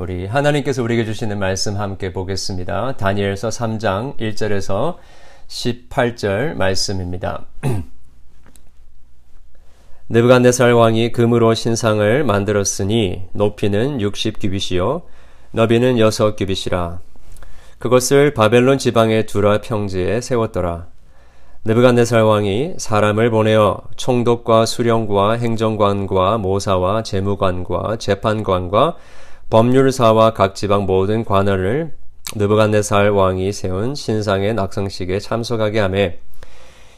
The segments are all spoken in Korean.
우리 하나님께서 우리에게 주시는 말씀 함께 보겠습니다. 다니엘서 3장 1절에서 18절 말씀입니다. 느부갓네살 왕이 금으로 신상을 만들었으니 높이는 60규빗이요 너비는 6규빗이라 그것을 바벨론 지방의 두라 평지에 세웠더라. 느부갓네살 왕이 사람을 보내어 총독과 수령과 행정관과 모사와 재무관과 재판관과 법률사와 각 지방 모든 관원을 느부갓네살 왕이 세운 신상의 낙성식에 참석하게 하며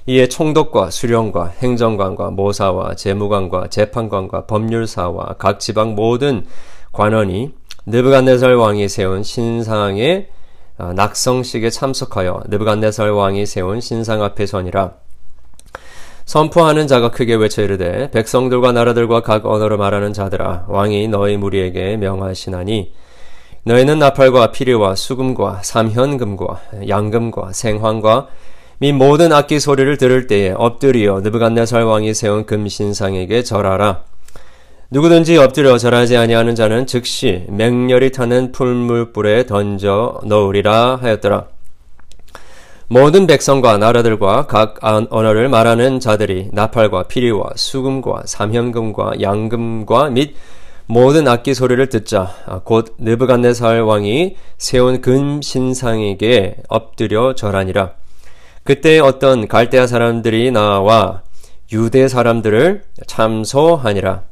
이에 총독과 수령과 행정관과 모사와 재무관과 재판관과 법률사와 각 지방 모든 관원이 느부갓네살 왕이 세운 신상의 어, 낙성식에 참석하여 느부갓네살 왕이 세운 신상 앞에 서니라. 선포하는 자가 크게 외쳐 이르되 백성들과 나라들과 각 언어로 말하는 자들아 왕이 너희 무리에게 명하시나니 너희는 나팔과 피리와 수금과 삼현금과 양금과 생황과 및 모든 악기 소리를 들을 때에 엎드리어 느부갓네살 왕이 세운 금신상에게 절하라. 누구든지 엎드려 절하지 아니하는 자는 즉시 맹렬히 타는 풀물불에 던져 넣으리라 하였더라. 모든 백성과 나라들과 각 언어를 말하는 자들이 나팔과 피리와 수금과 삼현금과 양금과 및 모든 악기 소리를 듣자 곧 느부갓네살 왕이 세운 금 신상에게 엎드려 절하니라. 그때 어떤 갈대아 사람들이 나와 유대 사람들을 참소하니라.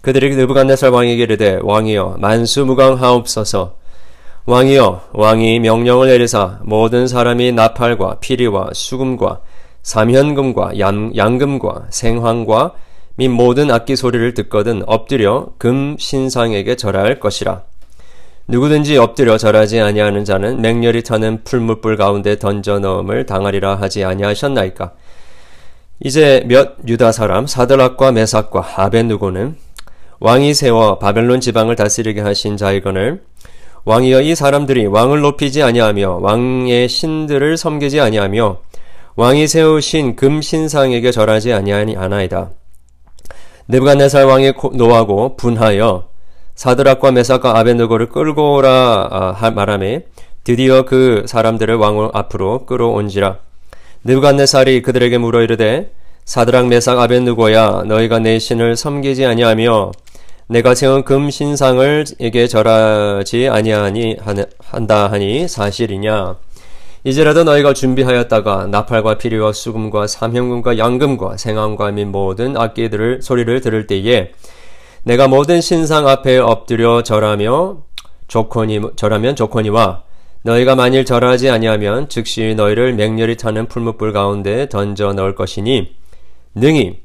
그들이 느부갓네살 왕에게 이르되 왕이여 만수무강하옵소서 왕이여 왕이 명령을 내리사 모든 사람이 나팔과 피리와 수금과 삼현금과 양, 양금과 생황과 및 모든 악기 소리를 듣거든 엎드려 금 신상에게 절할 것이라. 누구든지 엎드려 절하지 아니하는 자는 맹렬히 타는 풀무불 가운데 던져 넣음을 당하리라 하지 아니하셨나이까. 이제 몇 유다 사람 사드락과 메삭과 아벤누고는 왕이 세워 바벨론 지방을 다스리게 하신 자이거늘 왕이여 이 사람들이 왕을 높이지 아니하며 왕의 신들을 섬기지 아니하며 왕이 세우신 금신상에게 절하지 아니하나이다. 느부갓네살 왕이 노하고 분하여 사드락과 메삭과 아벤누고를 끌고 오라 아, 말하매 드디어 그 사람들을 왕 앞으로 끌어온지라. 느부갓네살이 그들에게 물어 이르되 사드락 메삭 아벤누고야 너희가 내 신을 섬기지 아니하며 내가 세운 금 신상을 에게 절하지 아니하니 한다 하니 사실이냐? 이제라도 너희가 준비하였다가 나팔과 피리와 수금과 삼형금과 양금과 생황과 및 모든 악기들을 소리를 들을 때에 내가 모든 신상 앞에 엎드려 절하며 조건이 절하면 조건이와 너희가 만일 절하지 아니하면 즉시 너희를 맹렬히 타는 풀무불 가운데 던져 넣을 것이니 능히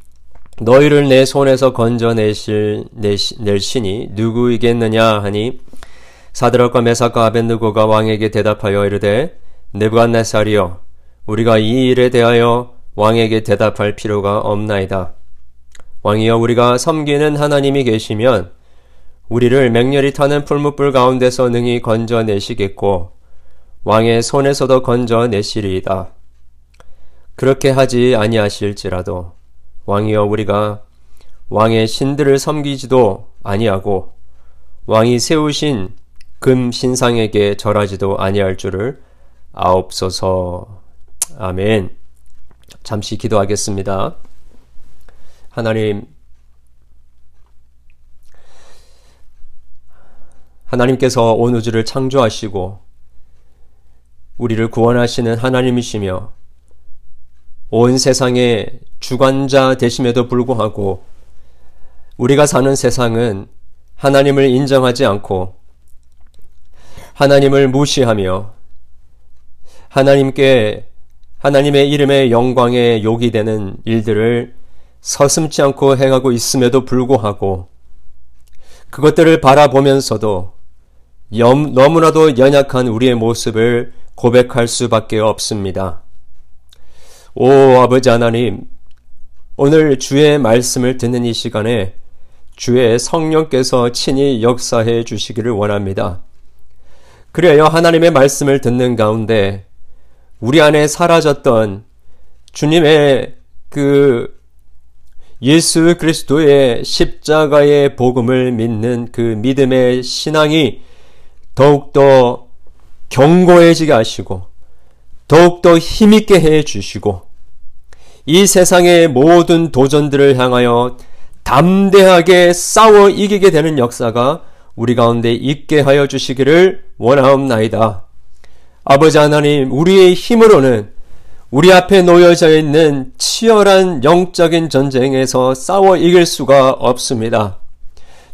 너희를 내 손에서 건져내실 낼 신이 누구이겠느냐 하니 사드락과 메삭과 아벤느고가 왕에게 대답하여 이르되 느부갓네살이여 우리가 이 일에 대하여 왕에게 대답할 필요가 없나이다. 왕이여 우리가 섬기는 하나님이 계시면 우리를 맹렬히 타는 풀무불 가운데서 능히 건져내시겠고 왕의 손에서도 건져내시리이다. 그렇게 하지 아니하실지라도 왕이여 우리가 왕의 신들을 섬기지도 아니하고 왕이 세우신 금 신상에게 절하지도 아니할 줄을 아옵소서. 아멘. 잠시 기도하겠습니다. 하나님, 하나님께서 온 우주를 창조하시고 우리를 구원하시는 하나님이시며 온 세상의 주관자 되심에도 불구하고 우리가 사는 세상은 하나님을 인정하지 않고 하나님을 무시하며 하나님께 하나님의 이름의 영광에 욕이 되는 일들을 서슴지 않고 행하고 있음에도 불구하고 그것들을 바라보면서도 너무나도 연약한 우리의 모습을 고백할 수밖에 없습니다. 오 아버지 하나님, 오늘 주의 말씀을 듣는 이 시간에 주의 성령께서 친히 역사해 주시기를 원합니다. 그래야 하나님의 말씀을 듣는 가운데 우리 안에 사라졌던 주님의 그 예수 그리스도의 십자가의 복음을 믿는 그 믿음의 신앙이 더욱더 견고해지게 하시고 더욱더 힘있게 해 주시고 이 세상의 모든 도전들을 향하여 담대하게 싸워 이기게 되는 역사가 우리 가운데 있게 하여 주시기를 원하옵나이다. 아버지 하나님, 우리의 힘으로는 우리 앞에 놓여져 있는 치열한 영적인 전쟁에서 싸워 이길 수가 없습니다.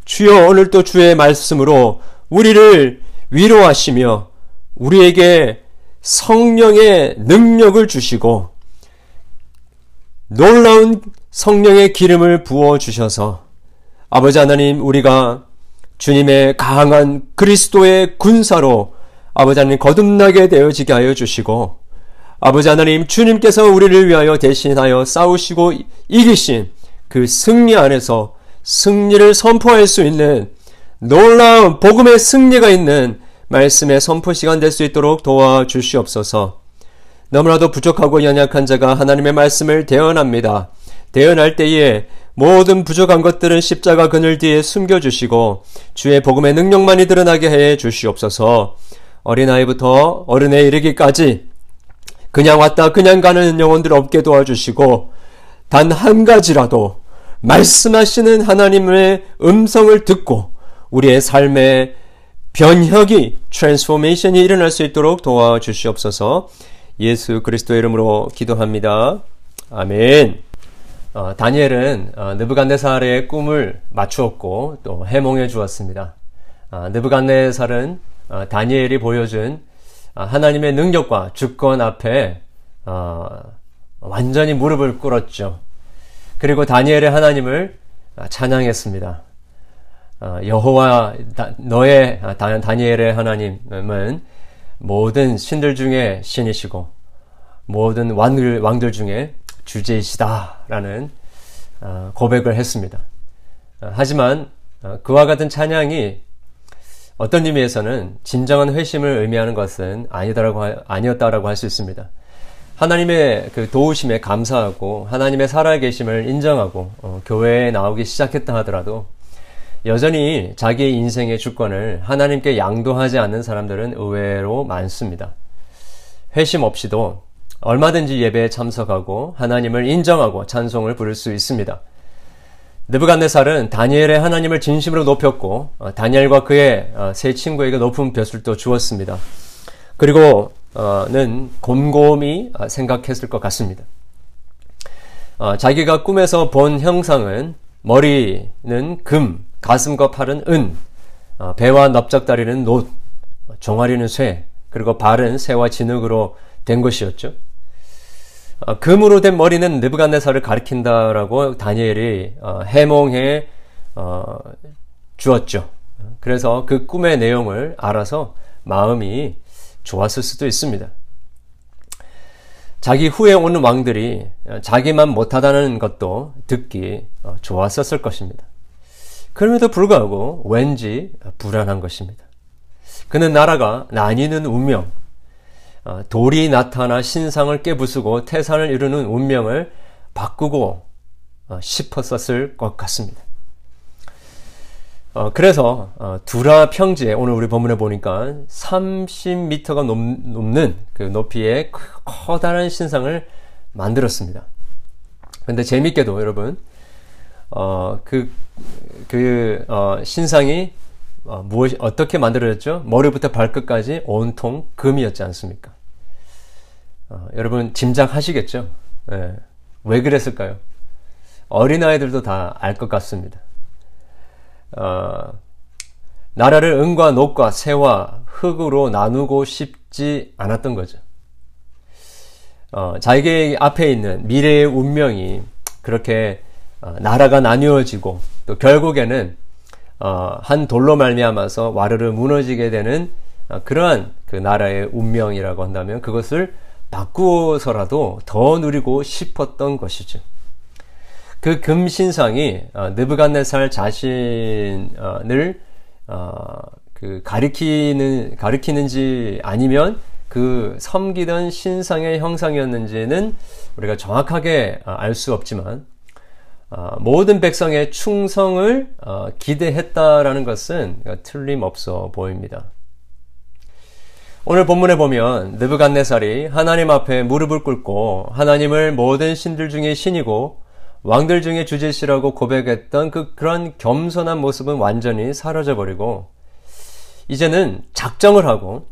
주여 오늘도 주의 말씀으로 우리를 위로하시며 우리에게 성령의 능력을 주시고 놀라운 성령의 기름을 부어 주셔서 아버지 하나님 우리가 주님의 강한 그리스도의 군사로 아버지 하나님 거듭나게 되어지게 하여 주시고 아버지 하나님 주님께서 우리를 위하여 대신하여 싸우시고 이기신 그 승리 안에서 승리를 선포할 수 있는 놀라운 복음의 승리가 있는 말씀의 선포 시간 될 수 있도록 도와주시옵소서. 너무나도 부족하고 연약한 자가 하나님의 말씀을 대언합니다. 대언할 때에 모든 부족한 것들은 십자가 그늘 뒤에 숨겨주시고 주의 복음의 능력만이 드러나게 해 주시옵소서. 어린아이부터 어른에 이르기까지 그냥 왔다 그냥 가는 영혼들 없게 도와주시고 단 한 가지라도 말씀하시는 하나님의 음성을 듣고 우리의 삶의 변혁이 transformation이 일어날 수 있도록 도와주시옵소서. 예수 그리스도의 이름으로 기도합니다. 아멘. 어, 다니엘은 어, 느부갓네살의 꿈을 맞추었고 또 해몽해 주었습니다. 어, 느부갓네살은 어, 다니엘이 보여준 어, 하나님의 능력과 주권 앞에 어, 완전히 무릎을 꿇었죠. 그리고 다니엘의 하나님을 찬양했습니다. 여호와 너의 다니엘의 하나님은 모든 신들 중에 신이시고 모든 왕들 왕들 중에 주제이시다라는 고백을 했습니다. 하지만 그와 같은 찬양이 어떤 의미에서는 진정한 회심을 의미하는 것은 아니다라고 아니었다라고 할 수 있습니다. 하나님의 그 도우심에 감사하고 하나님의 살아계심을 인정하고 어, 교회에 나오기 시작했다 하더라도 여전히 자기의 인생의 주권을 하나님께 양도하지 않는 사람들은 의외로 많습니다. 회심 없이도 얼마든지 예배에 참석하고 하나님을 인정하고 찬송을 부를 수 있습니다. 느부갓네살은 다니엘의 하나님을 진심으로 높였고 어, 다니엘과 그의 어, 세 친구에게 높은 벼슬도 주었습니다. 그리고는 곰곰이 어, 생각했을 것 같습니다. 자기가 꿈에서 본 형상은 머리는 금, 가슴과 팔은 은, 배와 넓적다리는 놋, 종아리는 쇠, 그리고 발은 새와 진흙으로 된 것이었죠. 어, 금으로 된 머리는 느부갓네살을 가리킨다라고 다니엘이 어, 해몽해 어, 주었죠. 그래서 그 꿈의 내용을 알아서 마음이 좋았을 수도 있습니다. 자기 후에 오는 왕들이 자기만 못하다는 것도 듣기 좋았었을 것입니다. 그럼에도 불구하고 왠지 불안한 것입니다. 그는 나라가 나뉘는 운명, 어, 돌이 나타나 신상을 깨부수고 태산을 이루는 운명을 바꾸고 어, 싶었었을 것 같습니다. 어, 그래서 두라 평지에 오늘 우리 본문에 보니까 30m가 넘는 그 높이의 커다란 신상을 만들었습니다. 근데 재밌게도 여러분 그, 그 신상이 무엇 어떻게 만들어졌죠? 머리부터 발끝까지 온통 금이었지 않습니까? 어, 여러분 짐작하시겠죠? 네. 왜 그랬을까요? 어린아이들도 다 알 것 같습니다. 어, 나라를 은과 녹과 새와 흙으로 나누고 싶지 않았던 거죠. 어, 자기 앞에 있는 미래의 운명이 그렇게 어, 나라가 나뉘어지고 또 결국에는 어, 한 돌로 말미암아서 와르르 무너지게 되는 어, 그러한 그 나라의 운명이라고 한다면 그것을 바꾸어서라도 더 누리고 싶었던 것이죠. 그 금신상이 어, 느부갓네살 자신을 어, 그 가리키는 가리키는지 아니면 그 섬기던 신상의 형상이었는지는 우리가 정확하게 어, 알수 없지만 모든 백성의 충성을 기대했다라는 것은 틀림없어 보입니다. 오늘 본문에 보면 느부갓네살이 하나님 앞에 무릎을 꿇고 하나님을 모든 신들 중에 신이고 왕들 중에 주제시라고 고백했던 그 그런 겸손한 모습은 완전히 사라져 버리고 이제는 작정을 하고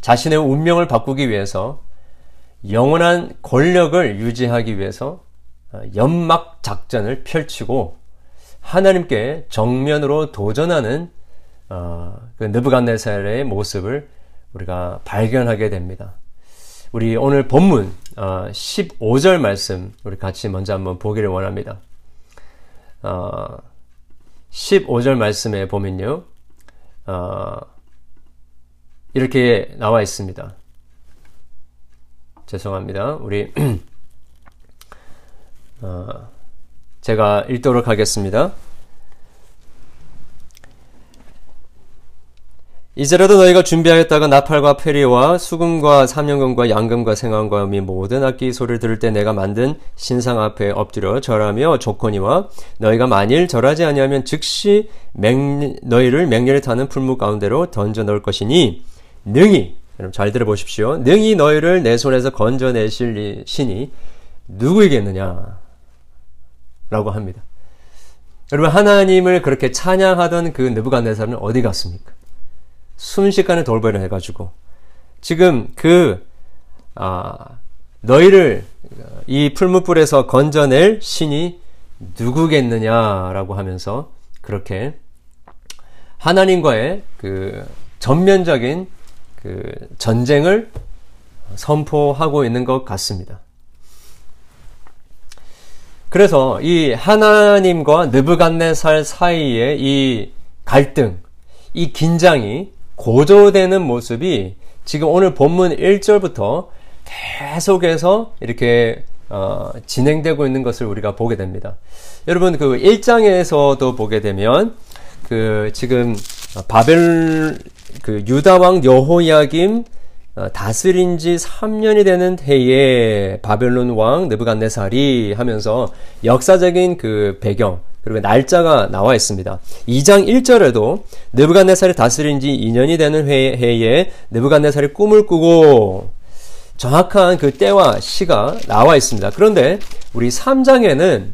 자신의 운명을 바꾸기 위해서 영원한 권력을 유지하기 위해서 연막 작전을 펼치고 하나님께 정면으로 도전하는 어, 그 느부갓네살의 모습을 우리가 발견하게 됩니다. 우리 오늘 본문 15절 어, 말씀 우리 같이 먼저 한번 보기를 원합니다. 15절 어, 말씀에 보면요. 어, 이렇게 나와 있습니다. 죄송합니다. 우리 제가 읽도록 하겠습니다. 이제라도 너희가 준비하였다가 나팔과 페리와 수금과 삼년금과 양금과 생황과 미 모든 악기 소리를 들을 때 내가 만든 신상 앞에 엎드려 절하며 조건이와 너희가 만일 절하지 아니하면 즉시 맹, 너희를 맹렬히 타는 풀무 가운데로 던져 넣을 것이니 능히 여러분 잘 들어보십시오. 능히 너희를 내 손에서 건져내실 신이 누구이겠느냐 라고 합니다. 여러분 하나님을 그렇게 찬양하던 그 느부갓네살은 어디 갔습니까? 순식간에 돌발을 해가지고 지금 그 아, 너희를 이 풀무불에서 건져낼 신이 누구겠느냐라고 하면서 그렇게 하나님과의 그 전면적인 그 전쟁을 선포하고 있는 것 같습니다. 그래서 이 하나님과 느부갓네살 사이의 이 갈등, 이 긴장이 고조되는 모습이 지금 오늘 본문 1절부터 계속해서 이렇게 어, 진행되고 있는 것을 우리가 보게 됩니다. 여러분 그 1장에서도 보게 되면 그 지금 바벨 그 유다 왕 여호야김 어, 다스린 지 3년이 되는 해에 바벨론 왕 느부갓네살이 하면서 역사적인 그 배경 그리고 날짜가 나와 있습니다. 2장 1절에도 느부갓네살이 다스린 지 2년이 되는 해, 해에 느부갓네살이 꿈을 꾸고 정확한 그 때와 시가 나와 있습니다. 그런데 우리 3장에는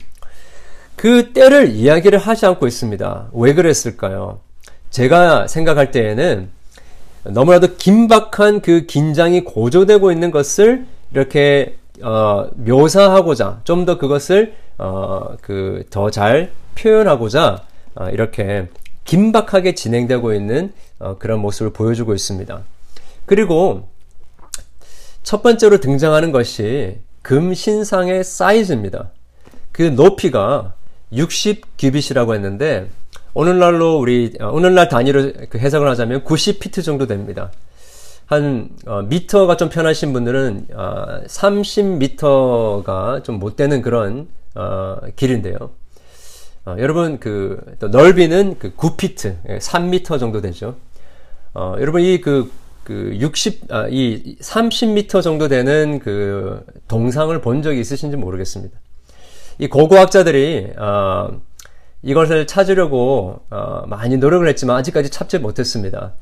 그 때를 이야기를 하지 않고 있습니다. 왜 그랬을까요? 제가 생각할 때에는 너무나도 긴박한 그 긴장이 고조되고 있는 것을 이렇게 어, 묘사하고자 좀 더 그것을 어, 그 더 잘 표현하고자 어, 이렇게 긴박하게 진행되고 있는 어, 그런 모습을 보여주고 있습니다. 그리고 첫 번째로 등장하는 것이 금신상의 사이즈입니다. 그 높이가 60 규빗이라고 했는데 오늘날로 우리 어, 오늘날 단위로 그 해석을 하자면 90피트 정도 됩니다. 한 어, 미터가 좀 편하신 분들은 어, 30미터가 좀 못 되는 그런 어, 길인데요. 어, 여러분 그 넓이는 그 9피트, 3미터 예, 정도 되죠. 어, 여러분 이그 그 60, 아, 이 30미터 정도 되는 그 동상을 본 적이 있으신지 모르겠습니다. 이 고고학자들이 어, 이것을 찾으려고 어, 많이 노력을 했지만 아직까지 찾지 못했습니다.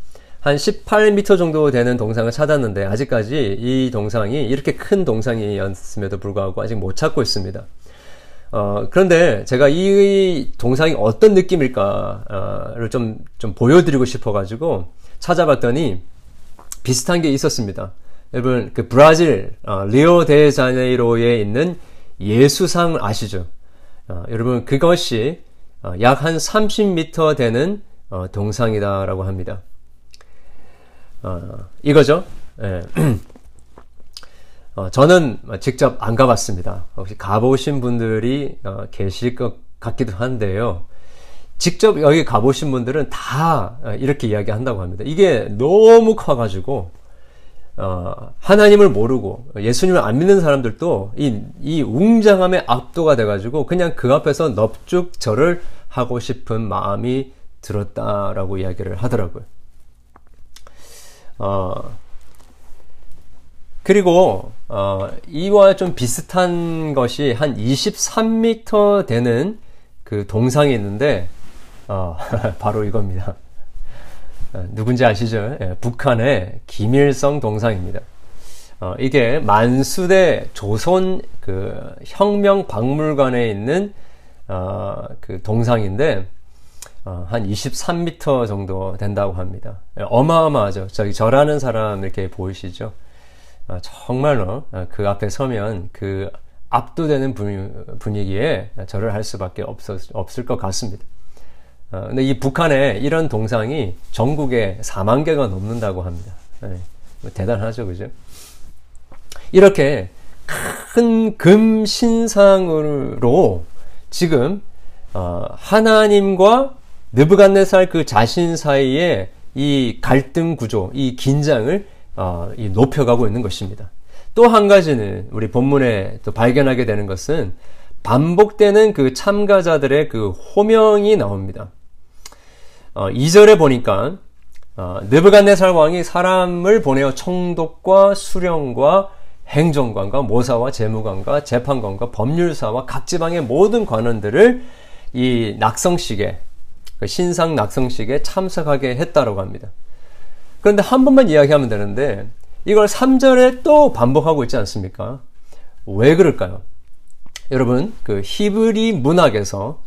한 18m 정도 되는 동상을 찾았는데 아직까지 이 동상이 이렇게 큰 동상이었음에도 불구하고 아직 못 찾고 있습니다. 어, 그런데 제가 이 동상이 어떤 느낌일까를 좀, 좀 보여드리고 싶어가지고 찾아봤더니 비슷한 게 있었습니다. 여러분, 그 브라질, 어, 리오 데 자네이로에 있는 예수상 아시죠? 어, 여러분, 그것이 어, 약 한 30m 되는 어, 동상이다라고 합니다. 어, 이거죠. 예. 어, 저는 직접 안 가봤습니다. 혹시 가보신 분들이 어, 계실 것 같기도 한데요. 직접 여기 가보신 분들은 다 어, 이렇게 이야기한다고 합니다. 이게 너무 커가지고 어, 하나님을 모르고 예수님을 안 믿는 사람들도 이, 이 웅장함에 압도가 돼가지고 그냥 그 앞에서 넙죽 절을 하고 싶은 마음이 들었다라고 이야기를 하더라고요. 어, 그리고 어, 이와 좀 비슷한 것이 한 23m 되는 그 동상이 있는데 어, 바로 이겁니다. 어, 누군지 아시죠? 예, 북한의 김일성 동상입니다. 어, 이게 만수대 조선 그 혁명 박물관에 있는 어, 그 동상인데 어, 한 23m 정도 된다고 합니다. 예, 어마어마하죠. 저기 절하는 사람 이렇게 보이시죠? 어, 정말로 어, 그 앞에 서면 그 압도되는 분위기에 절을 할 수밖에 없었, 없을 것 같습니다. 어, 근데 이 북한에 이런 동상이 전국에 4만 개가 넘는다고 합니다. 네, 대단하죠, 그죠? 이렇게 큰 금 신상으로 지금 어, 하나님과 느부갓네살 그 자신 사이에 이 갈등 구조, 이 긴장을 어, 이 높여가고 있는 것입니다. 또 한 가지는 우리 본문에 또 발견하게 되는 것은 반복되는 그 참가자들의 그 호명이 나옵니다. 어, 2절에 보니까 어, 느부갓네살 왕이 사람을 보내어 총독과 수령과 행정관과 모사와 재무관과 재판관과 법률사와 각 지방의 모든 관원들을 이 낙성식에 그 신상 낙성식에 참석하게 했다라고 합니다. 그런데 한 번만 이야기하면 되는데 이걸 3절에 또 반복하고 있지 않습니까? 왜 그럴까요? 여러분, 그 히브리 문학에서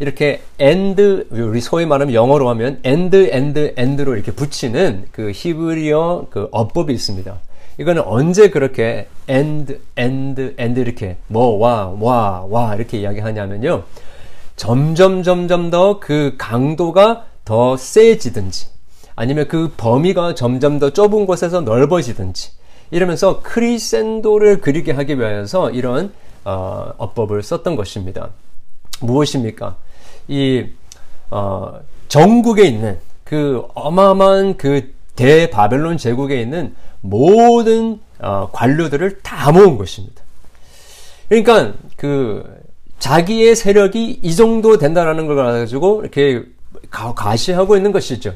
이렇게 and 우리 소위 말하면 영어로 하면 and and and로 이렇게 붙이는 그 히브리어 그 어법이 있습니다. 이거는 언제 그렇게 and and and 이렇게 뭐와 와 와 이렇게 이야기하냐면요. 점점 점점 더 그 강도가 더 세지든지 아니면 그 범위가 점점 더 좁은 곳에서 넓어지든지 이러면서 크리센도를 그리게 하기 위해서 이런 어, 어법을 썼던 것입니다. 무엇입니까? 이 어, 전국에 있는 그 어마어마한 그 대바벨론 제국에 있는 모든 어, 관료들을 다 모은 것입니다. 그러니까 그 자기의 세력이 이 정도 된다라는 걸 가지고 이렇게 가시하고 있는 것이죠.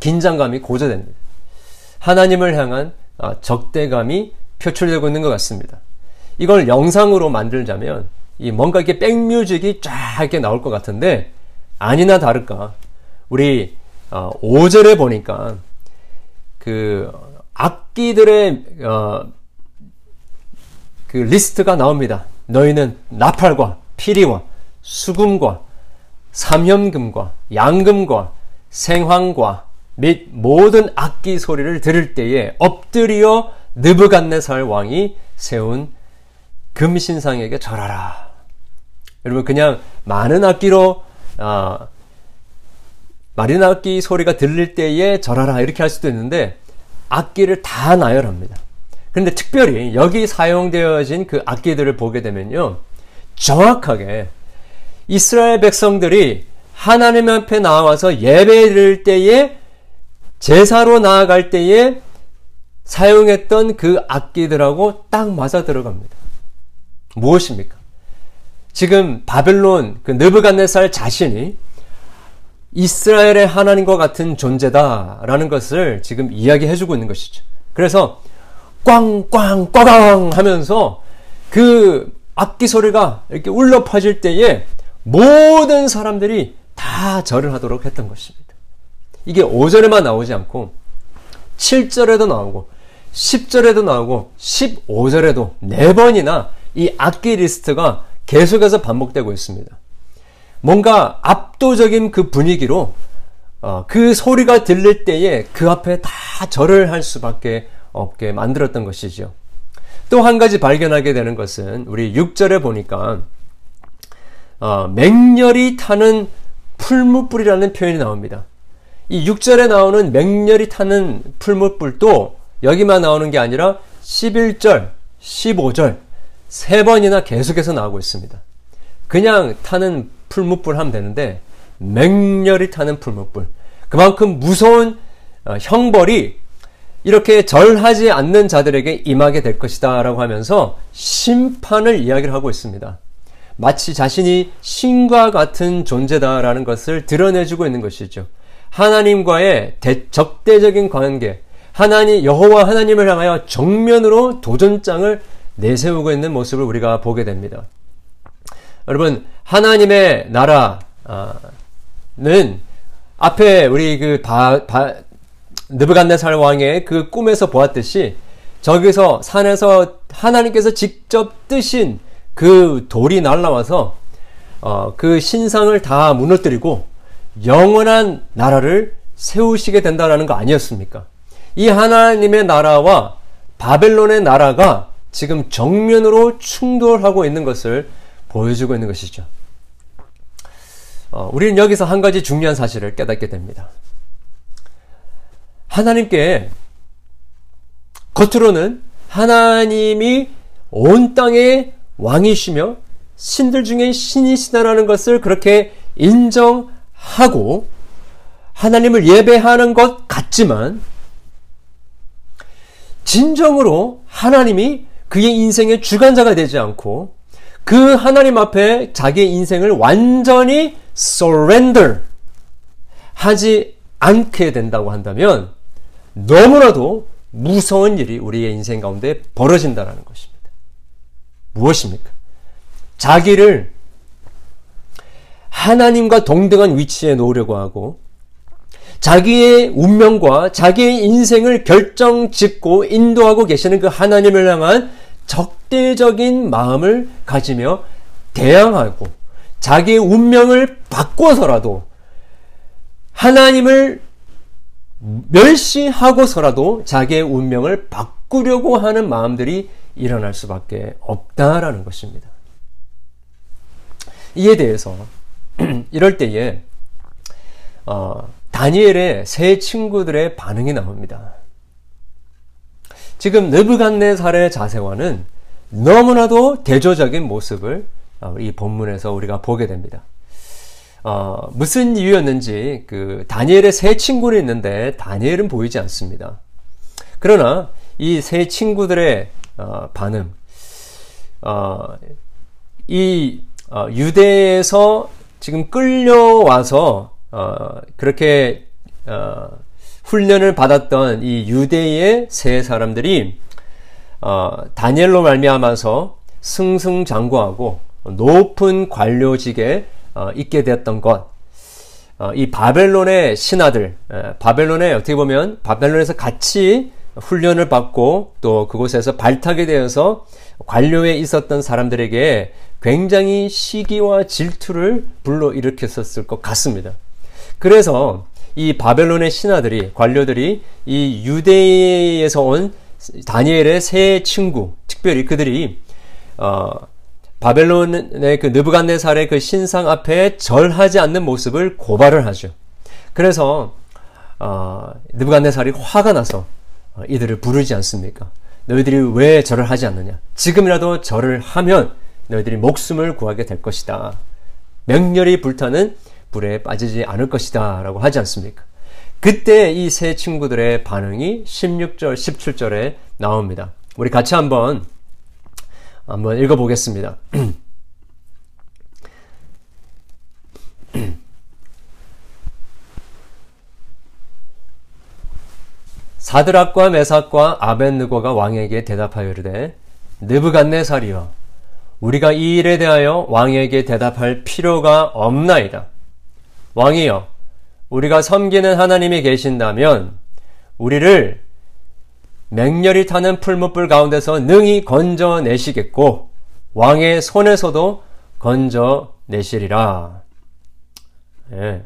긴장감이 고조됩니다. 하나님을 향한 어, 적대감이 표출되고 있는 것 같습니다. 이걸 영상으로 만들자면 이 뭔가 이렇게 백뮤직이 쫙 이렇게 나올 것 같은데 아니나 다를까 우리 5절에 어, 보니까 그 악기들의 어, 그 리스트가 나옵니다. 너희는 나팔과 피리와 수금과 삼현금과 양금과 생황과 및 모든 악기 소리를 들을 때에 엎드려 느부갓네살 왕이 세운 금신상에게 절하라. 여러분 그냥 많은 악기로 아, 마린 악기 소리가 들릴 때에 절하라 이렇게 할 수도 있는데 악기를 다 나열합니다. 그런데 특별히 여기 사용되어진 그 악기들을 보게 되면요. 정확하게 이스라엘 백성들이 하나님 앞에 나와서 예배 드릴 때에 제사로 나아갈 때에 사용했던 그 악기들하고 딱 맞아 들어갑니다. 무엇입니까? 지금 바벨론 그 느부갓네살 자신이 이스라엘의 하나님과 같은 존재다라는 것을 지금 이야기해 주고 있는 것이죠. 그래서 꽝꽝 꽝꽝 하면서 그 악기 소리가 이렇게 울려 퍼질 때에 모든 사람들이 다 절을 하도록 했던 것입니다. 이게 5절에만 나오지 않고 7절에도 나오고 10절에도 나오고 15절에도 4번이나 이 악기 리스트가 계속해서 반복되고 있습니다. 뭔가 압도적인 그 분위기로 어, 그 소리가 들릴 때에 그 앞에 다 절을 할 수밖에 없게 만들었던 것이죠. 또 한 가지 발견하게 되는 것은 우리 6절에 보니까 어, 맹렬히 타는 풀무불이라는 표현이 나옵니다. 이 6절에 나오는 맹렬히 타는 풀무불도 여기만 나오는 게 아니라 11절, 15절 세 번이나 계속해서 나오고 있습니다. 그냥 타는 풀무불 하면 되는데 맹렬히 타는 풀무불. 그만큼 무서운 어, 형벌이 이렇게 절하지 않는 자들에게 임하게 될 것이다 라고 하면서 심판을 이야기를 하고 있습니다. 마치 자신이 신과 같은 존재다라는 것을 드러내주고 있는 것이죠. 하나님과의 대, 적대적인 관계, 하나님, 여호와 하나님을 향하여 정면으로 도전장을 내세우고 있는 모습을 우리가 보게 됩니다. 여러분, 하나님의 나라는 앞에 우리 그 바, 바, 느부갓네살 왕의 그 꿈에서 보았듯이 저기서 산에서 하나님께서 직접 뜨신 그 돌이 날라와서 어, 그 신상을 다 무너뜨리고 영원한 나라를 세우시게 된다라는 거 아니었습니까? 이 하나님의 나라와 바벨론의 나라가 지금 정면으로 충돌하고 있는 것을 보여주고 있는 것이죠. 어, 우리는 여기서 한 가지 중요한 사실을 깨닫게 됩니다. 하나님께 겉으로는 하나님이 온 땅의 왕이시며 신들 중에 신이시다라는 것을 그렇게 인정하고 하나님을 예배하는 것 같지만 진정으로 하나님이 그의 인생의 주관자가 되지 않고 그 하나님 앞에 자기의 인생을 완전히 surrender 하지 않게 된다고 한다면 너무나도 무서운 일이 우리의 인생 가운데 벌어진다는 것입니다. 무엇입니까? 자기를 하나님과 동등한 위치에 놓으려고 하고 자기의 운명과 자기의 인생을 결정 짓고 인도하고 계시는 그 하나님을 향한 적대적인 마음을 가지며 대항하고 자기의 운명을 바꿔서라도 하나님을 멸시하고서라도 자기의 운명을 바꾸려고 하는 마음들이 일어날 수밖에 없다라는 것입니다. 이에 대해서 이럴 때에 어, 다니엘의 세 친구들의 반응이 나옵니다. 지금 느부갓네살의 자세와는 너무나도 대조적인 모습을 어, 이 본문에서 우리가 보게 됩니다. 어, 무슨 이유였는지 그 다니엘의 세 친구는 있는데 다니엘은 보이지 않습니다. 그러나 이 세 친구들의 어, 반응, 어, 이 어, 유대에서 지금 끌려와서 어, 그렇게 어, 훈련을 받았던 이 유대의 세 사람들이 어, 다니엘로 말미암아서 승승장구하고 높은 관료직에 어, 있게 되었던 것. 어, 이 바벨론의 신하들, 에, 바벨론에 어떻게 보면 바벨론에서 같이 훈련을 받고 또 그곳에서 발탁이 되어서 관료에 있었던 사람들에게 굉장히 시기와 질투를 불러일으켰었을 것 같습니다. 그래서 이 바벨론의 신하들이 관료들이 이 유대에서 온 다니엘의 세 친구, 특별히 그들이 어, 바벨론의 그 느부갓네살의 그 신상 앞에 절하지 않는 모습을 고발을 하죠. 그래서 어, 느부갓네살이 화가 나서 어, 이들을 부르지 않습니까? 너희들이 왜 절을 하지 않느냐? 지금이라도 절을 하면 너희들이 목숨을 구하게 될 것이다. 명렬히 불타는 불에 빠지지 않을 것이다. 라고 하지 않습니까? 그때 이 세 친구들의 반응이 16절, 17절에 나옵니다. 우리 같이 한번, 한번 읽어보겠습니다. 사드락과 메삭과 아벤느고가 왕에게 대답하여 이르되 느부갓네살이여 우리가 이 일에 대하여 왕에게 대답할 필요가 없나이다. 왕이여, 우리가 섬기는 하나님이 계신다면 우리를 맹렬히 타는 풀무불 가운데서 능히 건져내시겠고 왕의 손에서도 건져내시리라. 예.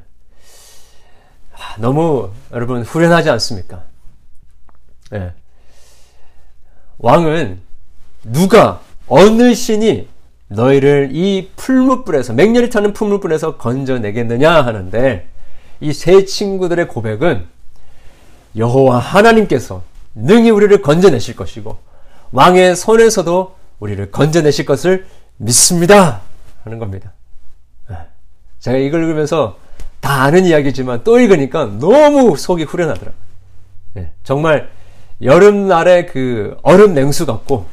너무 여러분 후련하지 않습니까? 예. 왕은 누가 어느 신이 너희를 이 풀무불에서 맹렬히 타는 풀무불에서 건져내겠느냐 하는데 이 세 친구들의 고백은 여호와 하나님께서 능히 우리를 건져내실 것이고 왕의 손에서도 우리를 건져내실 것을 믿습니다 하는 겁니다. 예. 제가 이걸 읽으면서 다 아는 이야기지만 또 읽으니까 너무 속이 후련하더라고요. 예. 정말 여름날의 그 얼음 냉수 같고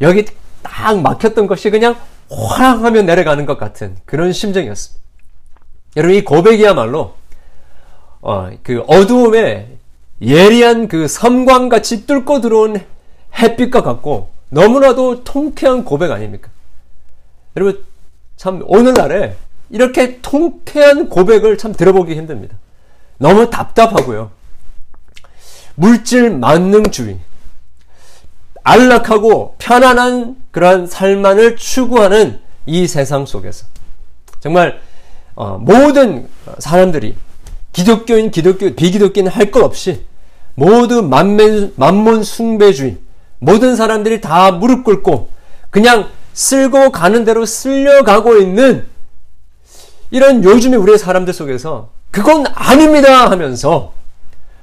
여기 딱 막혔던 것이 그냥 확 하면 내려가는 것 같은 그런 심정이었습니다. 여러분, 이 고백이야말로, 어, 그 어두움에 예리한 그 섬광같이 뚫고 들어온 햇빛과 같고 너무나도 통쾌한 고백 아닙니까? 여러분, 참, 오늘날에 이렇게 통쾌한 고백을 참 들어보기 힘듭니다. 너무 답답하고요. 물질 만능주의, 안락하고 편안한 그러한 삶만을 추구하는 이 세상 속에서 정말 어, 모든 사람들이 기독교인, 기독교, 비기독교인 할 것 없이 모두 만면, 만몬 숭배주의, 모든 사람들이 다 무릎 꿇고 그냥 쓸고 가는 대로 쓸려가고 있는 이런 요즘에 우리의 사람들 속에서 그건 아닙니다 하면서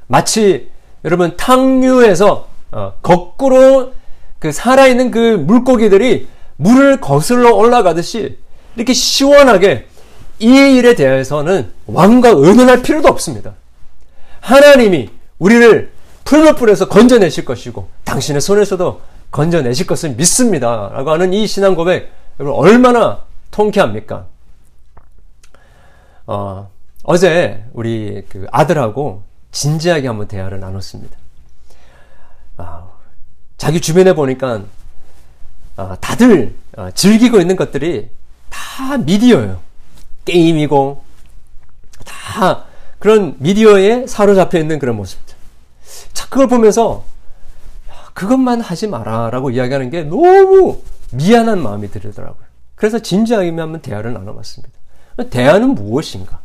마치 여러분 탕류에서 어, 거꾸로 그 살아있는 그 물고기들이 물을 거슬러 올라가듯이 이렇게 시원하게 이 일에 대해서는 왕과 의논할 필요도 없습니다. 하나님이 우리를 풀물불에서 건져내실 것이고 당신의 손에서도 건져내실 것을 믿습니다. 라고 하는 이 신앙 고백 여러분 얼마나 통쾌합니까? 어, 어제 우리 그 아들하고 진지하게 한번 대화를 나눴습니다. 아, 자기 주변에 보니까 아, 다들 아, 즐기고 있는 것들이 다 미디어예요. 게임이고 다 그런 미디어에 사로잡혀 있는 그런 모습들. 자, 그걸 보면서 그것만 하지 마라라고 이야기하는 게 너무 미안한 마음이 들더라고요. 그래서 진지하게 한번 대화를 나눠봤습니다. 대화는 무엇인가?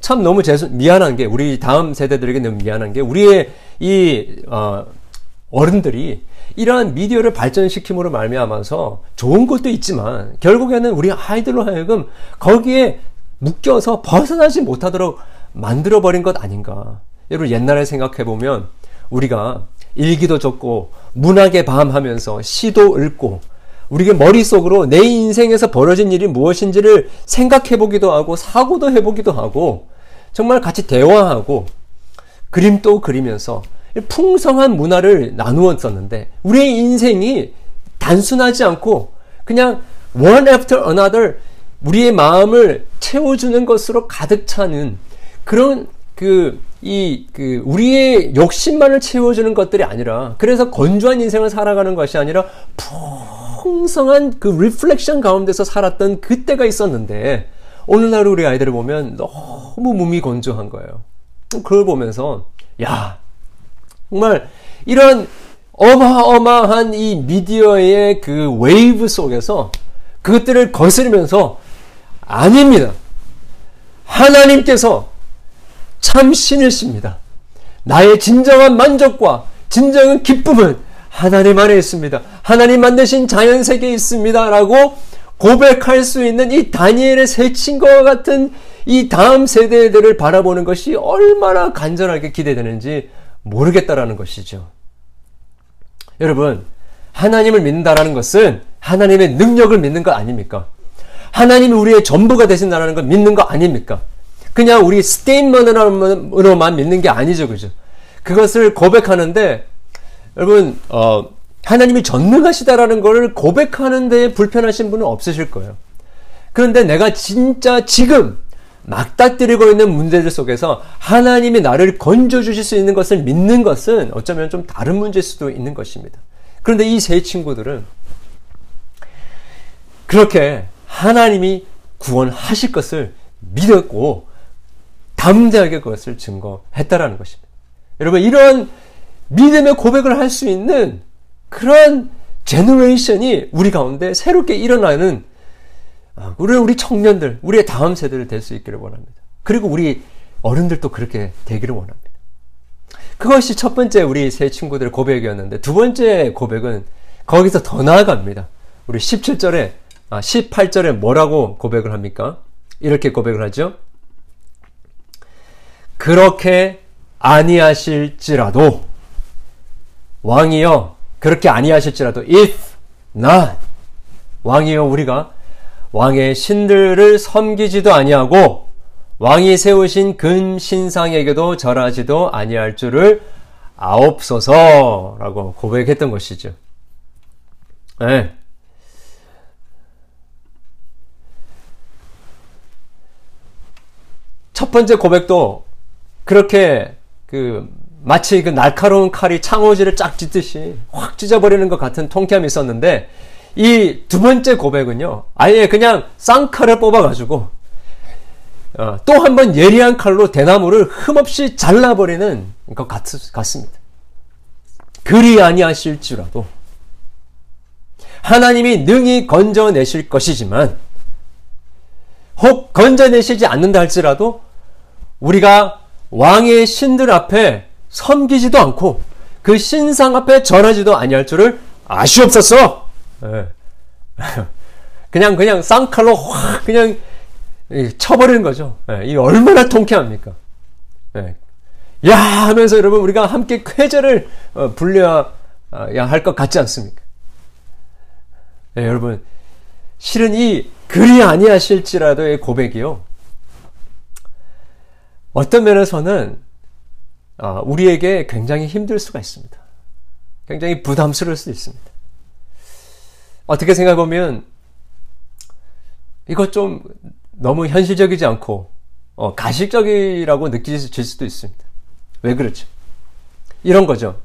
참 너무 죄송, 미안한 게, 우리 다음 세대들에게 너무 미안한 게, 우리의 이, 어, 어른들이 이러한 미디어를 발전시킴으로 말미암아서 좋은 것도 있지만, 결국에는 우리 아이들로 하여금 거기에 묶여서 벗어나지 못하도록 만들어 버린 것 아닌가. 여러분, 옛날에 생각해 보면, 우리가 일기도 적고, 문학의 밤 하면서 시도 읽고, 우리가 머릿속으로 내 인생에서 벌어진 일이 무엇인지를 생각해 보기도 하고 사고도 해 보기도 하고 정말 같이 대화하고 그림도 그리면서 풍성한 문화를 나누었었는데 우리의 인생이 단순하지 않고 그냥 one after another 우리의 마음을 채워주는 것으로 가득 차는 그런 그, 이, 그, 우리의 욕심만을 채워주는 것들이 아니라, 그래서 건조한 인생을 살아가는 것이 아니라, 풍성한 그 reflection 가운데서 살았던 그때가 있었는데 오늘날 우리 아이들을 보면 너무 몸이 건조한 거예요. 그걸 보면서 야 정말 이런 어마어마한 이 미디어의 그 웨이브 속에서 그것들을 거스르면서 아닙니다. 하나님께서 참 신이십니다. 나의 진정한 만족과 진정한 기쁨은 하나님 안에 있습니다. 하나님 만드신 자연 세계에 있습니다. 라고 고백할 수 있는 이 다니엘의 새 친구와 같은 이 다음 세대들을 바라보는 것이 얼마나 간절하게 기대되는지 모르겠다라는 것이죠. 여러분, 하나님을 믿는다라는 것은 하나님의 능력을 믿는 것 아닙니까? 하나님이 우리의 전부가 되신다는 걸 믿는 거 아닙니까? 그냥 우리 스테인먼으로만 믿는 게 아니죠, 그죠? 그것을 고백하는데 여러분 어, 하나님이 전능하시다라는 것을 고백하는 데 불편하신 분은 없으실 거예요. 그런데 내가 진짜 지금 막닥뜨리고 있는 문제들 속에서 하나님이 나를 건져주실 수 있는 것을 믿는 것은 어쩌면 좀 다른 문제일 수도 있는 것입니다. 그런데 이 세 친구들은 그렇게 하나님이 구원하실 것을 믿었고 담대하게 그것을 증거했다라는 것입니다. 여러분 이런 믿음의 고백을 할 수 있는 그런 generation이 우리 가운데 새롭게 일어나는 아, 우리 우리 청년들, 우리의 다음 세대를 될 수 있기를 원합니다. 그리고 우리 어른들도 그렇게 되기를 원합니다. 그것이 첫 번째 우리 세 친구들의 고백이었는데 두 번째 고백은 거기서 더 나아갑니다. 우리 17절에 아 18절에 뭐라고 고백을 합니까? 이렇게 고백을 하죠. 그렇게 아니하실지라도 왕이여 그렇게 아니하실지라도 if not 왕이여 우리가 왕의 신들을 섬기지도 아니하고 왕이 세우신 근 신상에게도 절하지도 아니할 줄을 아옵소서라고 고백했던 것이죠. 네. 첫 번째 고백도 그렇게 그 마치 그 날카로운 칼이 창호지를 쫙 찢듯이 확 찢어버리는 것 같은 통쾌함이 있었는데 이 두 번째 고백은요, 아예 그냥 쌍칼을 뽑아가지고 어, 또한 번 예리한 칼로 대나무를 흠없이 잘라버리는 것 같, 같습니다. 그리 아니하실지라도 하나님이 능히 건져내실 것이지만 혹 건져내시지 않는다 할지라도 우리가 왕의 신들 앞에 섬기지도 않고 그 신상 앞에 절하지도 아니할 줄을 아시옵소서. 네. 그냥 그냥 쌍칼로 확 그냥 쳐버리는 거죠. 네. 이 얼마나 통쾌합니까? 네. 야 하면서 여러분 우리가 함께 쾌제를 어, 불려야 할 것 같지 않습니까? 네, 여러분 실은 이 그리 아니하실지라도의 고백이요. 어떤 면에서는 아, 우리에게 굉장히 힘들 수가 있습니다. 굉장히 부담스러울 수 있습니다. 어떻게 생각하면 이것 좀 너무 현실적이지 않고 어, 가식적이라고 느끼실 수도 있습니다. 왜 그렇죠? 이런 거죠.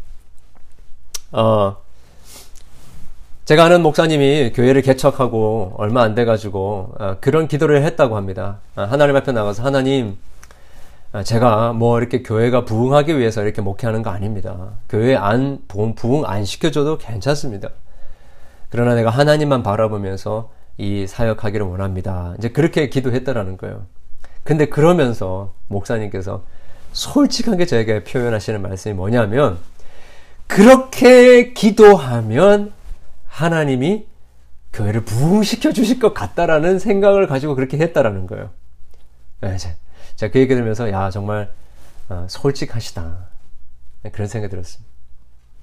어, 제가 아는 목사님이 교회를 개척하고 얼마 안 돼가지고 어, 그런 기도를 했다고 합니다. 어, 하나님 앞에 나가서 하나님 어, 제가 뭐 이렇게 교회가 부흥하기 위해서 이렇게 목회하는 거 아닙니다. 교회 안 부흥 안 시켜줘도 괜찮습니다. 그러나 내가 하나님만 바라보면서 이 사역하기를 원합니다. 이제 그렇게 기도했다라는 거예요. 근데 그러면서 목사님께서 솔직하게 저에게 표현하시는 말씀이 뭐냐면 그렇게 기도하면 하나님이 교회를 부흥시켜 주실 것 같다라는 생각을 가지고 그렇게 했다라는 거예요. 네, 제가 그 얘기 들으면서 야 정말 어, 솔직하시다 네, 그런 생각이 들었습니다.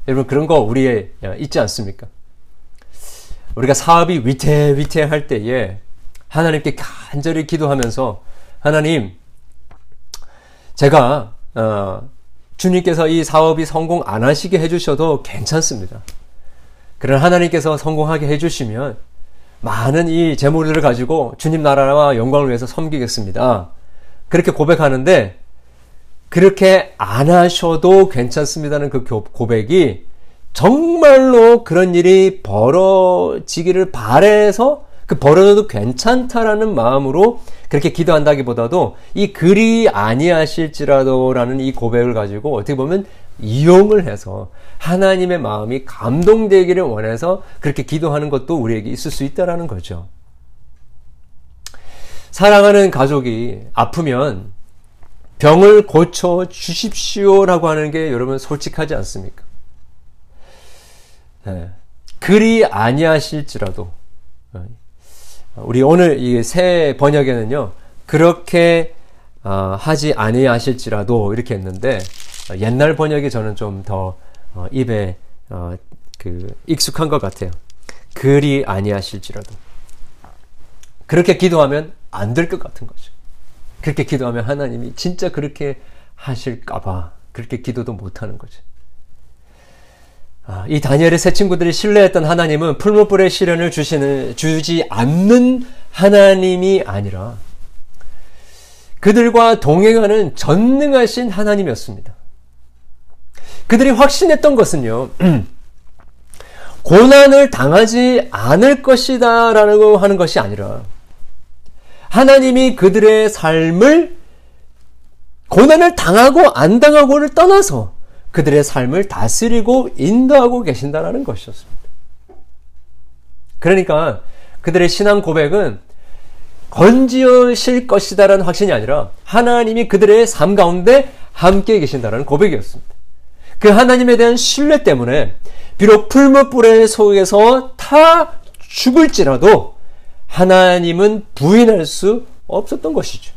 여러분 그런 거 우리에 있지 않습니까? 우리가 사업이 위태위태할 때에 하나님께 간절히 기도하면서 하나님 제가 어, 주님께서 이 사업이 성공 안 하시게 해주셔도 괜찮습니다. 그러나 하나님께서 성공하게 해주시면 많은 이 재물들을 가지고 주님 나라와 영광을 위해서 섬기겠습니다. 그렇게 고백하는데 그렇게 안 하셔도 괜찮습니다는 그 고백이 정말로 그런 일이 벌어지기를 바래서 그 벌어져도 괜찮다라는 마음으로 그렇게 기도한다기보다도 이 글이 아니하실지라도라는 이 고백을 가지고 어떻게 보면 이용을 해서 하나님의 마음이 감동되기를 원해서 그렇게 기도하는 것도 우리에게 있을 수 있다라는 거죠. 사랑하는 가족이 아프면 병을 고쳐 주십시오라고 하는 게 여러분 솔직하지 않습니까? 네. 그리 아니하실지라도 우리 오늘 이 새 번역에는요 그렇게 어, 하지 아니하실지라도 이렇게 했는데 옛날 번역이 저는 좀더 어, 입에 어, 그 익숙한 것 같아요. 그리 아니하실지라도 그렇게 기도하면 안 될 것 같은 거죠. 그렇게 기도하면 하나님이 진짜 그렇게 하실까봐 그렇게 기도도 못하는 거죠. 아, 이 다니엘의 세 친구들이 신뢰했던 하나님은 풀무불의 시련을 주시는 주지 않는 하나님이 아니라 그들과 동행하는 전능하신 하나님이었습니다. 그들이 확신했던 것은요, 고난을 당하지 않을 것이다 라고 하는 것이 아니라, 하나님이 그들의 삶을 고난을 당하고 안 당하고를 떠나서 그들의 삶을 다스리고 인도하고 계신다라는 것이었습니다. 그러니까 그들의 신앙 고백은 건지어실 것이다라는 확신이 아니라 하나님이 그들의 삶 가운데 함께 계신다라는 고백이었습니다. 그 하나님에 대한 신뢰 때문에 비록 풀무불의 속에서 타 죽을지라도 하나님은 부인할 수 없었던 것이죠.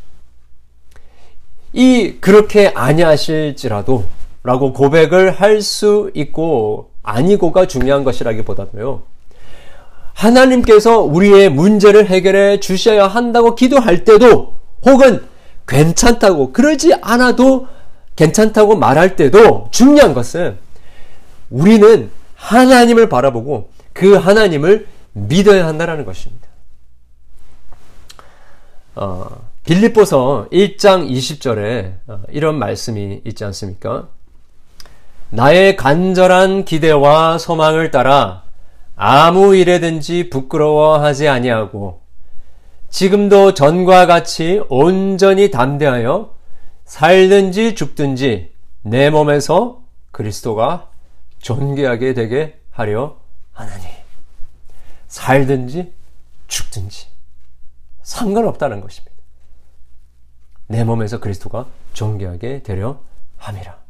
이 그렇게 아니하실지라도 라고 고백을 할 수 있고 아니고가 중요한 것이라기보다도요. 하나님께서 우리의 문제를 해결해 주셔야 한다고 기도할 때도 혹은 괜찮다고 그러지 않아도 괜찮다고 말할 때도 중요한 것은 우리는 하나님을 바라보고 그 하나님을 믿어야 한다는 것입니다. 어, 빌립보서 1장 20절에 어, 이런 말씀이 있지 않습니까? 나의 간절한 기대와 소망을 따라 아무 일에든지 부끄러워하지 아니하고 지금도 전과 같이 온전히 담대하여 살든지 죽든지 내 몸에서 그리스도가 존귀하게 되게 하려 하나니 살든지 죽든지 상관없다는 것입니다. 내 몸에서 그리스도가 존귀하게 되려 함이라.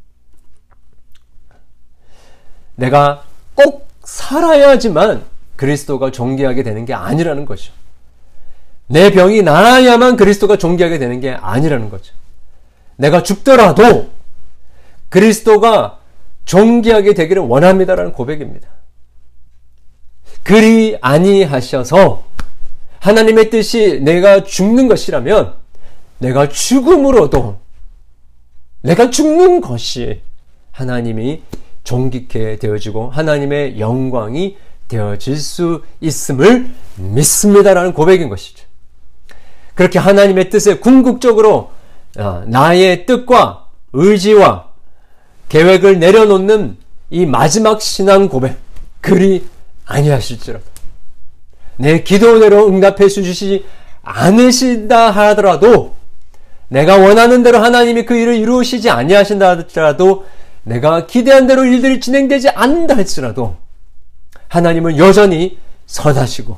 내가 꼭 살아야지만 그리스도가 존귀하게 되는 게 아니라는 거죠. 내 병이 나아야만 그리스도가 존귀하게 되는 게 아니라는 거죠. 내가 죽더라도 그리스도가 존귀하게 되기를 원합니다라는 고백입니다. 그리 아니하셔서 하나님의 뜻이 내가 죽는 것이라면 내가 죽음으로도 내가 죽는 것이 하나님이 존귀케 되어지고 하나님의 영광이 되어질 수 있음을 믿습니다라는 고백인 것이죠. 그렇게 하나님의 뜻에 궁극적으로 어, 나의 뜻과 의지와 계획을 내려놓는 이 마지막 신앙 고백 그리 아니하실지라도 내 기도대로 응답해 주시지 않으신다 하더라도 내가 원하는 대로 하나님이 그 일을 이루시지 아니하신다 할지라도 내가 기대한 대로 일들이 진행되지 않는다 할지라도 하나님은 여전히 선하시고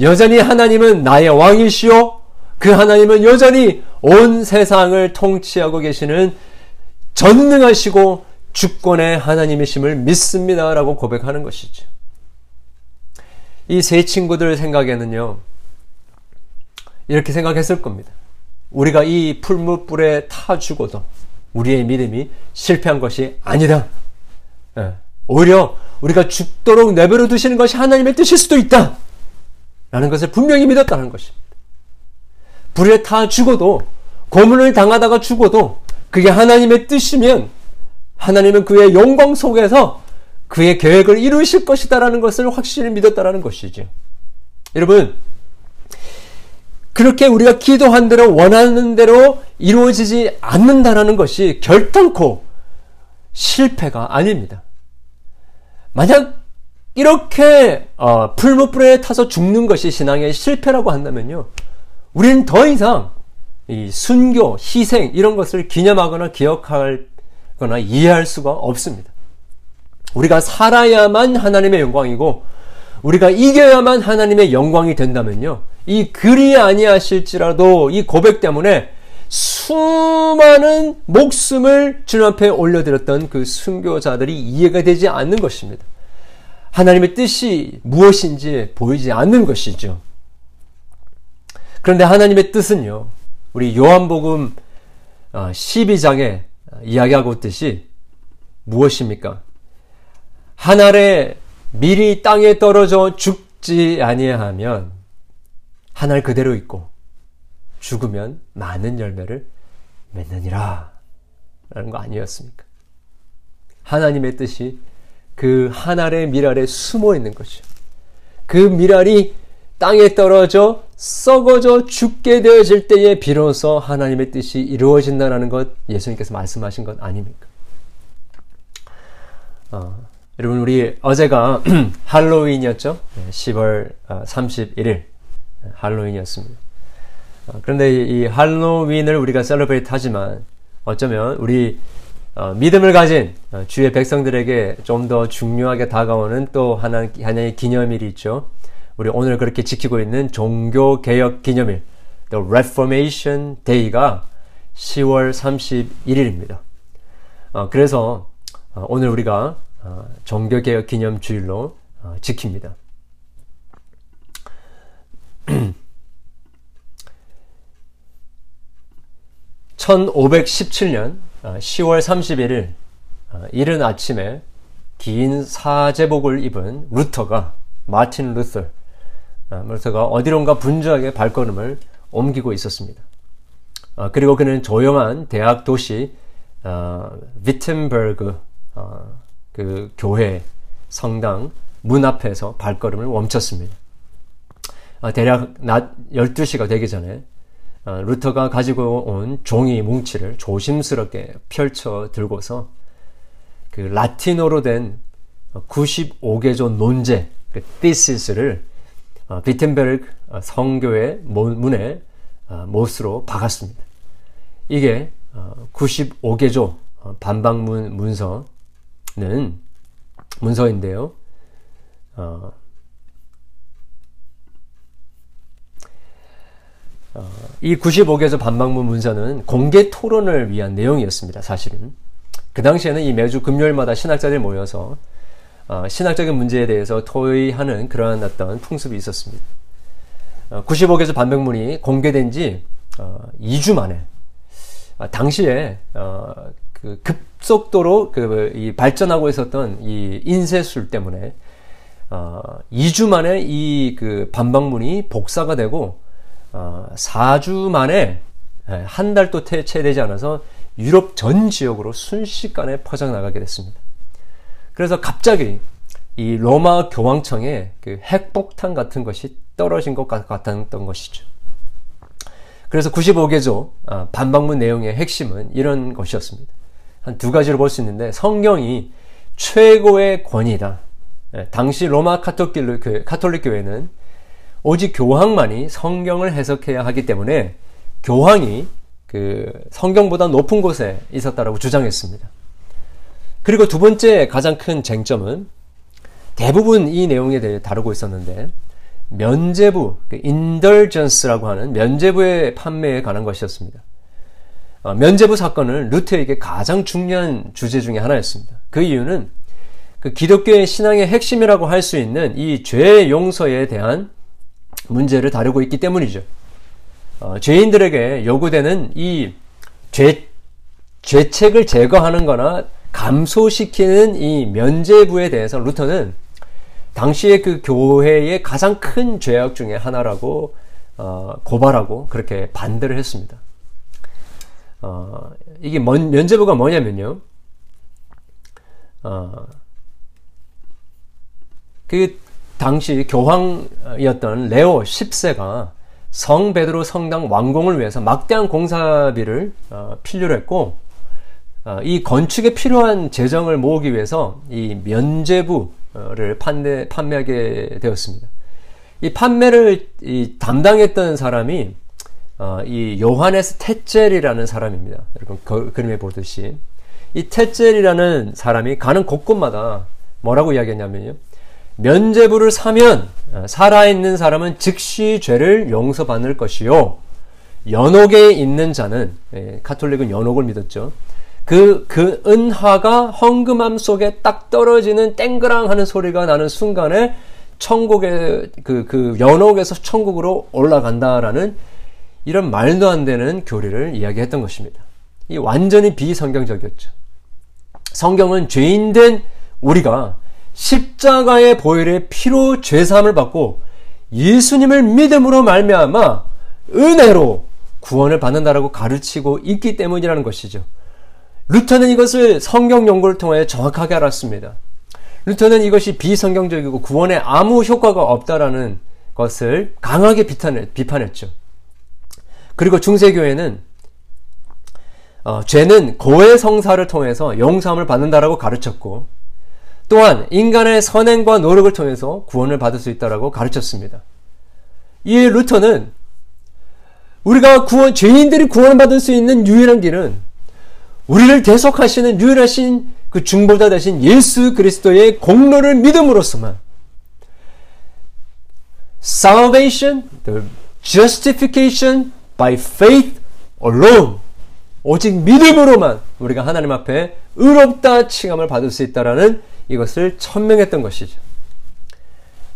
여전히 하나님은 나의 왕이시오 그 하나님은 여전히 온 세상을 통치하고 계시는 전능하시고 주권의 하나님이심을 믿습니다라고 고백하는 것이죠. 이 세 친구들 생각에는요, 이렇게 생각했을 겁니다. 우리가 이 풀무불에 타 죽어도 우리의 믿음이 실패한 것이 아니다. 예. 오히려 우리가 죽도록 내버려 두시는 것이 하나님의 뜻일 수도 있다. 라는 것을 분명히 믿었다는 것입니다. 불에 타 죽어도 고문을 당하다가 죽어도 그게 하나님의 뜻이면 하나님은 그의 영광 속에서 그의 계획을 이루실 것이다라는 것을 확실히 믿었다라는 것이죠. 여러분, 그렇게 우리가 기도한 대로 원하는 대로 이루어지지 않는다라는 것이 결단코 실패가 아닙니다. 만약 이렇게 어, 풀무불에 타서 죽는 것이 신앙의 실패라고 한다면요. 우리는 더 이상 이 순교, 희생 이런 것을 기념하거나 기억하거나 이해할 수가 없습니다. 우리가 살아야만 하나님의 영광이고 우리가 이겨야만 하나님의 영광이 된다면요. 이 글이 아니하실지라도 이 고백 때문에 수많은 목숨을 주님 앞에 올려드렸던 그 순교자들이 이해가 되지 않는 것입니다. 하나님의 뜻이 무엇인지 보이지 않는 것이죠. 그런데 하나님의 뜻은요, 우리 요한복음 12장에 어, 이야기하고 있듯이 무엇입니까? 하늘에 미리 땅에 떨어져 죽지 아니하면 하늘 그대로 있고 죽으면 많은 열매를 맺느니라 라는 거 아니었습니까? 하나님의 뜻이 그 하늘의 미랄에 숨어 있는 것이죠. 그 미랄이 땅에 떨어져 썩어져 죽게 되어질 때에 비로소 하나님의 뜻이 이루어진다는 것 예수님께서 말씀하신 것 아닙니까? 어, 여러분 우리 어제가 할로윈이었죠? 10월 31일 할로윈이었습니다. 어, 그런데 이 할로윈을 우리가 셀러브레이트 하지만 어쩌면 우리 어, 믿음을 가진 어, 주의 백성들에게 좀 더 중요하게 다가오는 또 하나, 하나의 기념일이 있죠. 우리 오늘 그렇게 지키고 있는 종교 개혁 기념일, The Reformation Day가 10월 31일입니다. 어, 그래서 어, 오늘 우리가 어, 종교 개혁 기념 주일로 어, 지킵니다. 1517년 10월 31일 이른 아침에 긴 사제복을 입은 루터가 마틴 루터 루터가 어, 어디론가 분주하게 발걸음을 옮기고 있었습니다. 어, 그리고 그는 조용한 대학 도시 어, 비텐버그 어, 그 교회 성당 문 앞에서 발걸음을 멈췄습니다. 어, 대략 낮 12시가 되기 전에 어, 루터가 가지고 온 종이 뭉치를 조심스럽게 펼쳐 들고서 그 라틴어로 된 95개조 논제, 그 t h e s 를 어, 성교의 문에 어, 못으로 박았습니다. 이게 95개조 반박문 문서는 문서인데요. 어, 어, 이 95개조 반박문 문서는 공개 토론을 위한 내용이었습니다. 사실은 그 당시에는 이 매주 금요일마다 신학자들이 모여서 어, 신학적인 문제에 대해서 토의하는 그러한 어떤 풍습이 있었습니다. 어, 95개조 반백문이 공개된 지 어, 2주 만에 아, 당시에 어, 그 급속도로 그 발전하고 있었던 이 인쇄술 때문에 어, 2주 만에 이 그 반박문이 복사가 되고 어, 4주 만에 예, 한 달도 채 되지 않아서 유럽 전 지역으로 순식간에 퍼져나가게 됐습니다. 그래서 갑자기 이 로마 교황청에 그 핵폭탄 같은 것이 떨어진 것 같았던 것이죠. 그래서 95개조 아, 반박문 내용의 핵심은 이런 것이었습니다. 한 두 가지로 볼 수 있는데 성경이 최고의 권위다. 예, 당시 로마 카톨릭, 카톨릭 교회는 오직 교황만이 성경을 해석해야 하기 때문에 교황이 그 성경보다 높은 곳에 있었다라고 주장했습니다. 그리고 두 번째 가장 큰 쟁점은 대부분 이 내용에 대해 다루고 있었는데 면제부, 그 하는 면제부의 판매에 관한 것이었습니다. 어, 면제부 사건은 루트에게 가장 중요한 주제 중의 하나였습니다. 그 이유는 그 기독교의 신앙의 핵심이라고 할 수 있는 이 죄 용서에 대한 문제를 다루고 있기 때문이죠. 어, 죄인들에게 요구되는 이 죄, 죄책을 제거하는 거나 감소시키는 이 면제부에 대해서 루터는 당시의 그 교회의 가장 큰 죄악 중에 하나라고 어, 고발하고 그렇게 반대를 했습니다. 어, 이게 뭔, 면제부가 뭐냐면요. 어, 그 당시 교황이었던 레오 10세가 성 베드로 성당 완공을 위해서 막대한 공사비를 어, 필요로 했고 어, 이 건축에 필요한 재정을 모으기 위해서 이 면제부를 판매, 판매하게 되었습니다. 이 판매를 이 담당했던 사람이 어, 이 요하네스 테젤이라는 사람입니다. 여러분 그, 그림에 보듯이 이 테젤이라는 사람이 가는 곳곳마다 뭐라고 이야기했냐면요. 면제부를 사면 어, 살아있는 사람은 즉시 죄를 용서받을 것이요. 연옥에 있는 자는 예, 카톨릭은 연옥을 믿었죠. 그, 그 은화가 헝금함 속에 딱 떨어지는 땡그랑 하는 소리가 나는 순간에 천국의 그, 그 연옥에서 천국으로 올라간다라는 이런 말도 안 되는 교리를 이야기했던 것입니다. 이 완전히 비성경적이었죠. 성경은 죄인된 우리가 십자가의 보혈의 피로 죄사함을 받고 예수님을 믿음으로 말미암아 은혜로 구원을 받는다라고 가르치고 있기 때문이라는 것이죠. 루터는 이것을 성경 연구를 통해 정확하게 알았습니다. 루터는 이것이 비성경적이고 구원에 아무 효과가 없다라는 것을 강하게 비판했죠. 그리고 중세교회는 어, 죄는 고해 성사를 통해서 용서함을 받는다라고 가르쳤고 또한 인간의 선행과 노력을 통해서 구원을 받을 수 있다라고 가르쳤습니다. 이 루터는 우리가 구원 죄인들이 구원을 받을 수 있는 유일한 길은 우리를 대속하시는 유일하신 그 중보자 되신 예수 그리스도의 공로를 믿음으로써만 salvation, the justification by faith alone 오직 믿음으로만 우리가 하나님 앞에 의롭다 칭함을 받을 수 있다라는 이것을 천명했던 것이죠.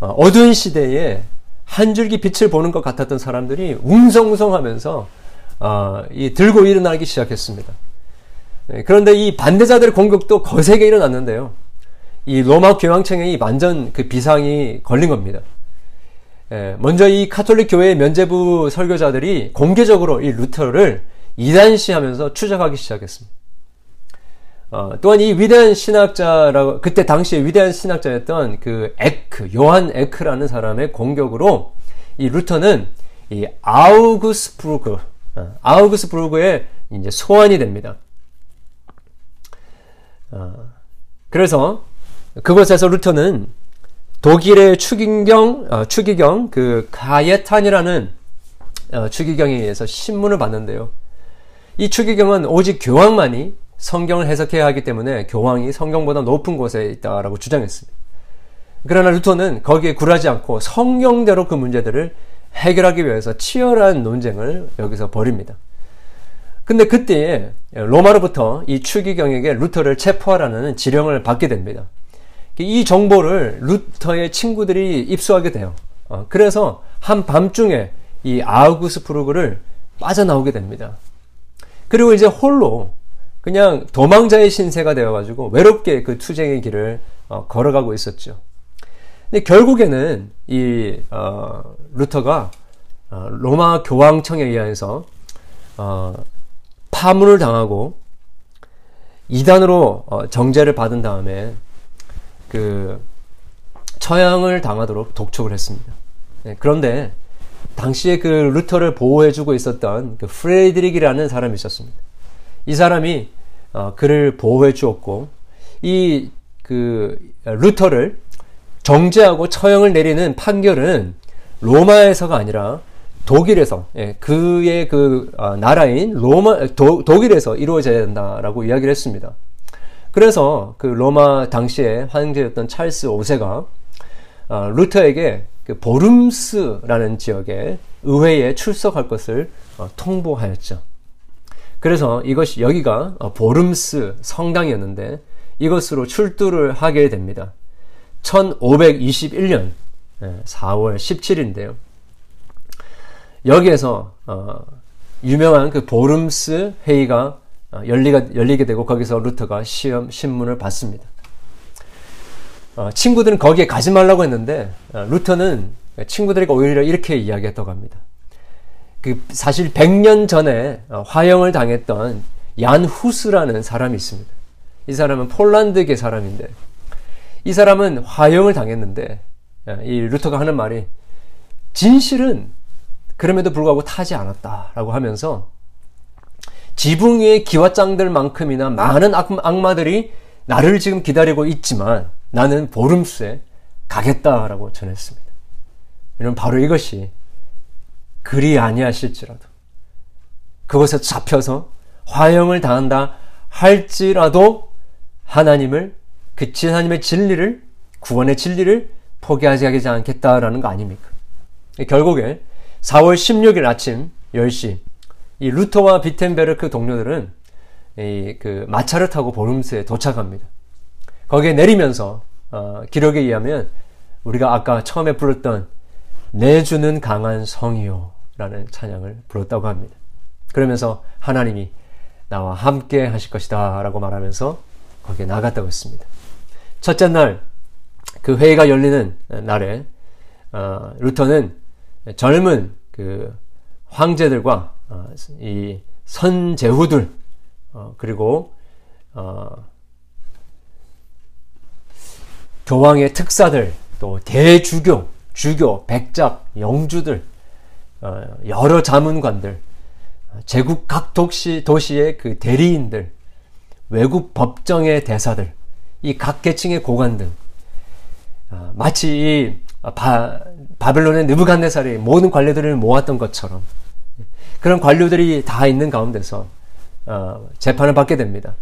어, 어두운 시대에 한 줄기 빛을 보는 것 같았던 사람들이 웅성웅성 하면서 어, 들고 일어나기 시작했습니다. 네, 그런데 이 반대자들의 공격도 거세게 일어났는데요. 이 로마 교황청에 완전 그 비상이 걸린 겁니다. 예, 먼저 이 카톨릭 교회 면죄부 설교자들이 공개적으로 이 루터를 이단시하면서 추적하기 시작했습니다. 어, 또한 이 위대한 신학자라고 그때 당시에 위대한 신학자였던 그 에크 요한 에크라는 사람의 공격으로 이 루터는 이 아우구스부르크 어, 아우구스부르크의 이제 소환이 됩니다. 어, 그래서 그곳에서 루터는 독일의 추기경, 어, 추기경, 그, 가예탄이라는 어, 추기경에 의해서 신문을 봤는데요. 이 추기경은 오직 교황만이 성경을 해석해야 하기 때문에 교황이 성경보다 높은 곳에 있다라고 주장했습니다. 그러나 루터는 거기에 굴하지 않고 성경대로 그 문제들을 해결하기 위해서 치열한 논쟁을 여기서 벌입니다. 근데 그때에 로마로부터 이 추기경에게 루터를 체포하라는 지령을 받게 됩니다. 이 정보를 루터의 친구들이 입수하게 돼요. 어, 그래서 한 밤중에 이 아우구스부르크를 빠져나오게 됩니다. 그리고 이제 홀로 그냥 도망자의 신세가 되어가지고 외롭게 그 투쟁의 길을 어, 걸어가고 있었죠. 근데 결국에는 이 어, 루터가 어, 로마 교황청에 의해서 어, 파문을 당하고 이단으로 어, 정제를 받은 다음에 그 처형을 당하도록 독촉을 했습니다. 네, 그런데 당시에 그 루터를 보호해주고 있었던 그 프레드릭이라는 사람이 있었습니다. 이 사람이 어, 그를 보호해 주었고 이 그 루터를 정죄하고 처형을 내리는 판결은 로마에서가 아니라 독일에서 예, 그의 그 어, 나라인 로마 도, 독일에서 이루어져야 된다라고 이야기를 했습니다. 그래서 그 로마 당시에 황제였던 찰스 5세가 어, 루터에게 그 보름스라는 지역에 의회에 출석할 것을 어, 통보하였죠. 그래서 이것이 여기가 어, 보름스 성당이었는데 이것으로 출두를 하게 됩니다. 1521년 4월 17일인데요. 여기에서 어, 유명한 그 보름스 회의가 어, 열리게 되고 거기서 루터가 시험 신문을 받습니다. 어, 친구들은 거기에 가지 말라고 했는데 어, 루터는 친구들에게 오히려 이렇게 이야기했다고 합니다. 그 사실 100년 전에 어, 화형을 당했던 얀 후스라는 사람이 있습니다. 이 사람은 폴란드계 사람인데 이 사람은 화형을 당했는데 어, 이 루터가 하는 말이 진실은 그럼에도 불구하고 타지 않았다라고 하면서 지붕 위의 기와장들만큼이나 많은 악마들이 나를 지금 기다리고 있지만 나는 보름수에 가겠다라고 전했습니다. 여러분 바로 이것이 그리 아니하실지라도 그것에 잡혀서 화형을 당한다 할지라도 하나님을 그 하나님의 진리를 구원의 진리를 포기하지 않겠다라는 거 아닙니까? 결국에 4월 16일 아침 10시 이 루터와 비텐베르크 동료들은 이 그 마차를 타고 보름스에 도착합니다. 거기에 내리면서 어, 기록에 의하면 우리가 아까 처음에 불렀던 내주는 강한 성이요 라는 찬양을 불렀다고 합니다. 그러면서 하나님이 나와 함께 하실 것이다 라고 말하면서 거기에 나갔다고 했습니다. 첫째 날, 그 회의가 열리는 날에, 어, 루터는 젊은 그 황제들과 어, 이 선제후들, 어, 그리고, 어, 교황의 특사들, 또 대주교, 주교, 백작, 영주들, 어, 여러 자문관들, 제국 각 도시, 도시의 그 대리인들, 외국 법정의 대사들, 이 각 계층의 고관 등, 어, 마치 이 바, 바벨론의 느부갓네살이 모든 관료들을 모았던 것처럼 그런 관료들이 다 있는 가운데서 어, 재판을 받게 됩니다.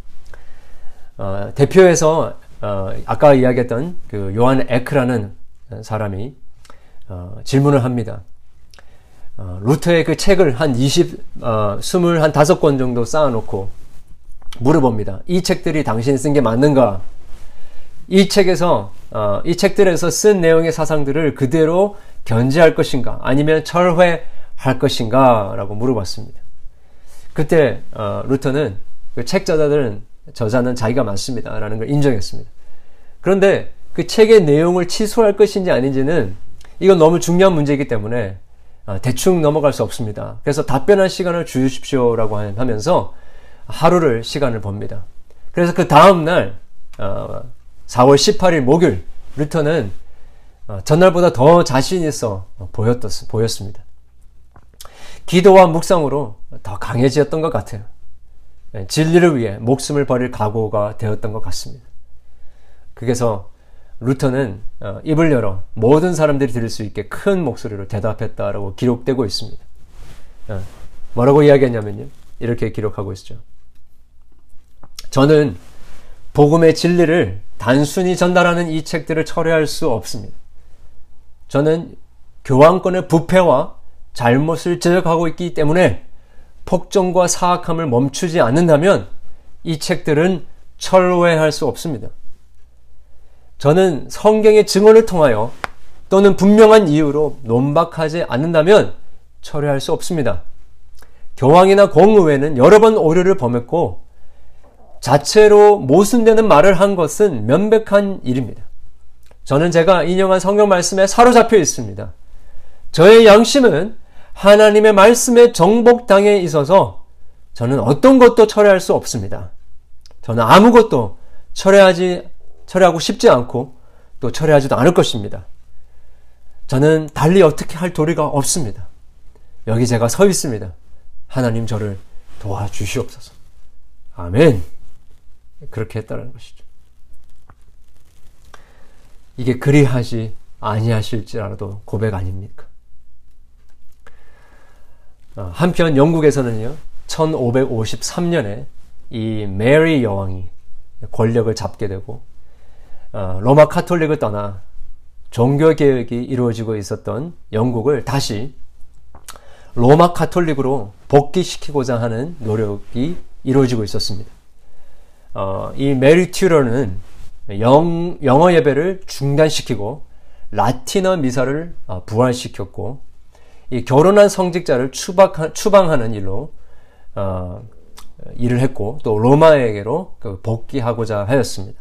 어, 대표에서 어, 아까 이야기했던 그 요한 에크라는 사람이 어, 질문을 합니다. 어, 루터의 그 책을 한 20, 어, 25권 정도 쌓아놓고 물어봅니다. 이 책들이 당신이 쓴 게 맞는가? 이 책에서, 어, 이 책들에서 쓴 내용의 사상들을 그대로 견지할 것인가? 아니면 철회할 것인가? 라고 물어봤습니다. 그때, 어, 루터는 그 책 저자들은, 저자는 자기가 맞습니다. 라는 걸 인정했습니다. 그런데 그 책의 내용을 취소할 것인지 아닌지는 이건 너무 중요한 문제이기 때문에 어, 대충 넘어갈 수 없습니다. 그래서 답변할 시간을 주십시오라고 하면서 하루를 시간을 봅니다. 그래서 그 다음 날 4월 18일 목요일 루터는 어, 전날보다 더 자신 있어 보였습니다. 기도와 묵상으로 더 강해지었던 것 같아요. 예, 진리를 위해 목숨을 버릴 각오가 되었던 것 같습니다. 그래서 루터는 어, 입을 열어 모든 사람들이 들을 수 있게 큰 목소리로 대답했다라고 기록되고 있습니다. 어, 뭐라고 이야기했냐면요. 이렇게 기록하고 있죠. 저는 복음의 진리를 단순히 전달하는 이 책들을 철회할 수 없습니다. 저는 교황권의 부패와 잘못을 지적하고 있기 때문에 폭정과 사악함을 멈추지 않는다면 이 책들은 철회할 수 없습니다. 저는 성경의 증언을 통하여 또는 분명한 이유로 논박하지 않는다면 철회할 수 없습니다. 교황이나 공의회는 여러 번 오류를 범했고 자체로 모순되는 말을 한 것은 명백한 일입니다. 저는 제가 인용한 성경 말씀에 사로잡혀 있습니다. 저의 양심은 하나님의 말씀에 정복당해 있어서 저는 어떤 것도 철회할 수 없습니다. 저는 아무것도 철회하지 철회하고 싶지 않고 또 철회하지도 않을 것입니다. 저는 달리 어떻게 할 도리가 없습니다. 여기 제가 서 있습니다. 하나님 저를 도와주시옵소서. 아멘. 그렇게 했다는 것이죠. 이게 그리하지 아니하실지라도 고백 아닙니까? 어, 한편 영국에서는요, 1553년에 이 메리 여왕이 권력을 잡게 되고 어, 로마 카톨릭을 떠나 종교 개혁이 이루어지고 있었던 영국을 다시 로마 카톨릭으로 복귀시키고자 하는 노력이 이루어지고 있었습니다. 어, 이 메리 튜러는 영, 영어 예배를 중단시키고 라틴어 미사를 어, 부활시켰고 이 결혼한 성직자를 추박, 추방하는 일로 어, 일을 했고 또 로마에게로 그 복귀하고자 하였습니다.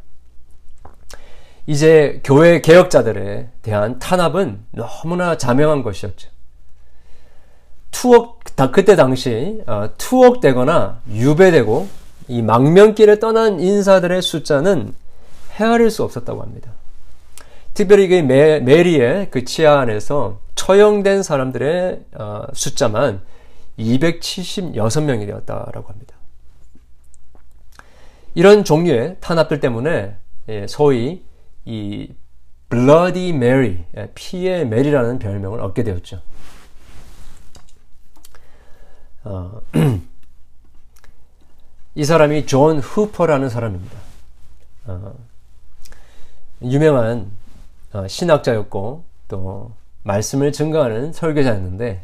이제 교회 개혁자들에 대한 탄압은 너무나 자명한 것이었죠. 투옥, 그때 당시 어, 투옥되거나 유배되고 이 망명길에 떠난 인사들의 숫자는 헤아릴 수 없었다고 합니다. 특별히 그 메, 메리의 그 치아 안에서 처형된 사람들의 어, 숫자만 276명이 되었다라고 합니다. 이런 종류의 탄압들 때문에 예, 소위 이 Bloody Mary, 예, 피의 메리라는 별명을 얻게 되었죠. 어, 이 사람이 존 후퍼라는 사람입니다. 어, 유명한 어, 신학자였고 또 말씀을 증거하는 설교자였는데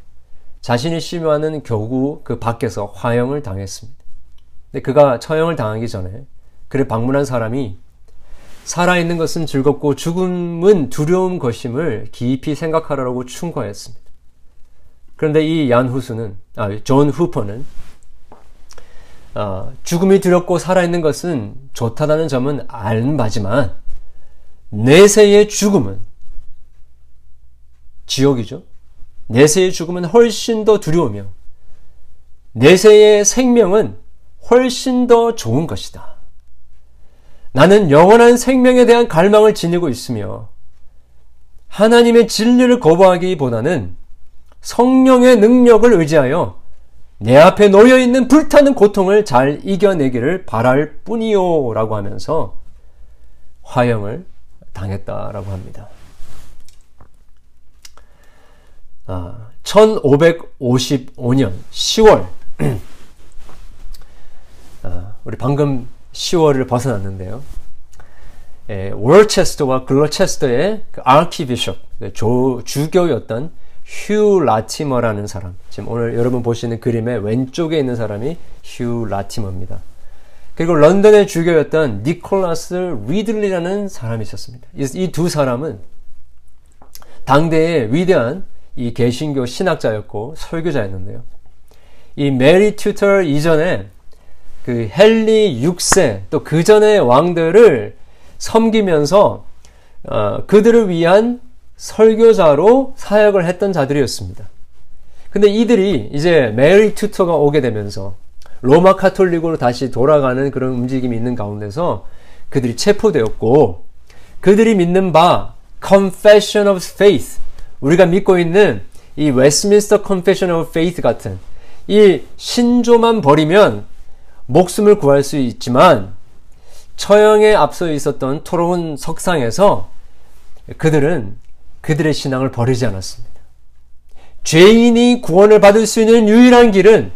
자신이 시무하는 교구 그 밖에서 화형을 당했습니다. 근데 그가 처형을 당하기 전에 그를 방문한 사람이 살아있는 것은 즐겁고 죽음은 두려운 것임을 깊이 생각하라고 충고하였습니다. 그런데 이 얀 후스는, 아, 존 후퍼는, 아, 죽음이 두렵고 살아있는 것은 좋다는 점은 아는 바지만, 내세의 죽음은 지옥이죠. 내세의 죽음은 훨씬 더 두려우며, 내세의 생명은 훨씬 더 좋은 것이다. 나는 영원한 생명에 대한 갈망을 지니고 있으며 하나님의 진리를 거부하기보다는 성령의 능력을 의지하여 내 앞에 놓여 있는 불타는 고통을 잘 이겨내기를 바랄 뿐이요 라고 하면서 화형을 당했다라고 합니다. 아, 1555년 10월 아, 우리 방금 10월을 벗어났는데요. 예, 월체스터와 글로체스터의 그 archbishop, 그 조, 주교였던 휴 라티머라는 사람. 지금 오늘 여러분 보시는 그림의 왼쪽에 있는 사람이 휴 라티머입니다. 그리고 런던의 주교였던 니콜라스 리들리라는 사람이 있었습니다. 이 두 사람은 당대의 위대한 이 개신교 신학자였고 설교자였는데요. 이 메리 튜더 이전에 그 헨리 6세 또 그 전의 왕들을 섬기면서 어, 그들을 위한 설교자로 사역을 했던 자들이었습니다. 근데 이들이 이제 메리 튜더가 오게 되면서 로마 카톨릭으로 다시 돌아가는 그런 움직임이 있는 가운데서 그들이 체포되었고 그들이 믿는 바 Confession of Faith 우리가 믿고 있는 이 웨스트민스터 of Faith 같은 이 신조만 버리면 목숨을 구할 수 있지만 처형에 앞서 있었던 토론 석상에서 그들은 그들의 신앙을 버리지 않았습니다. 죄인이 구원을 받을 수 있는 유일한 길은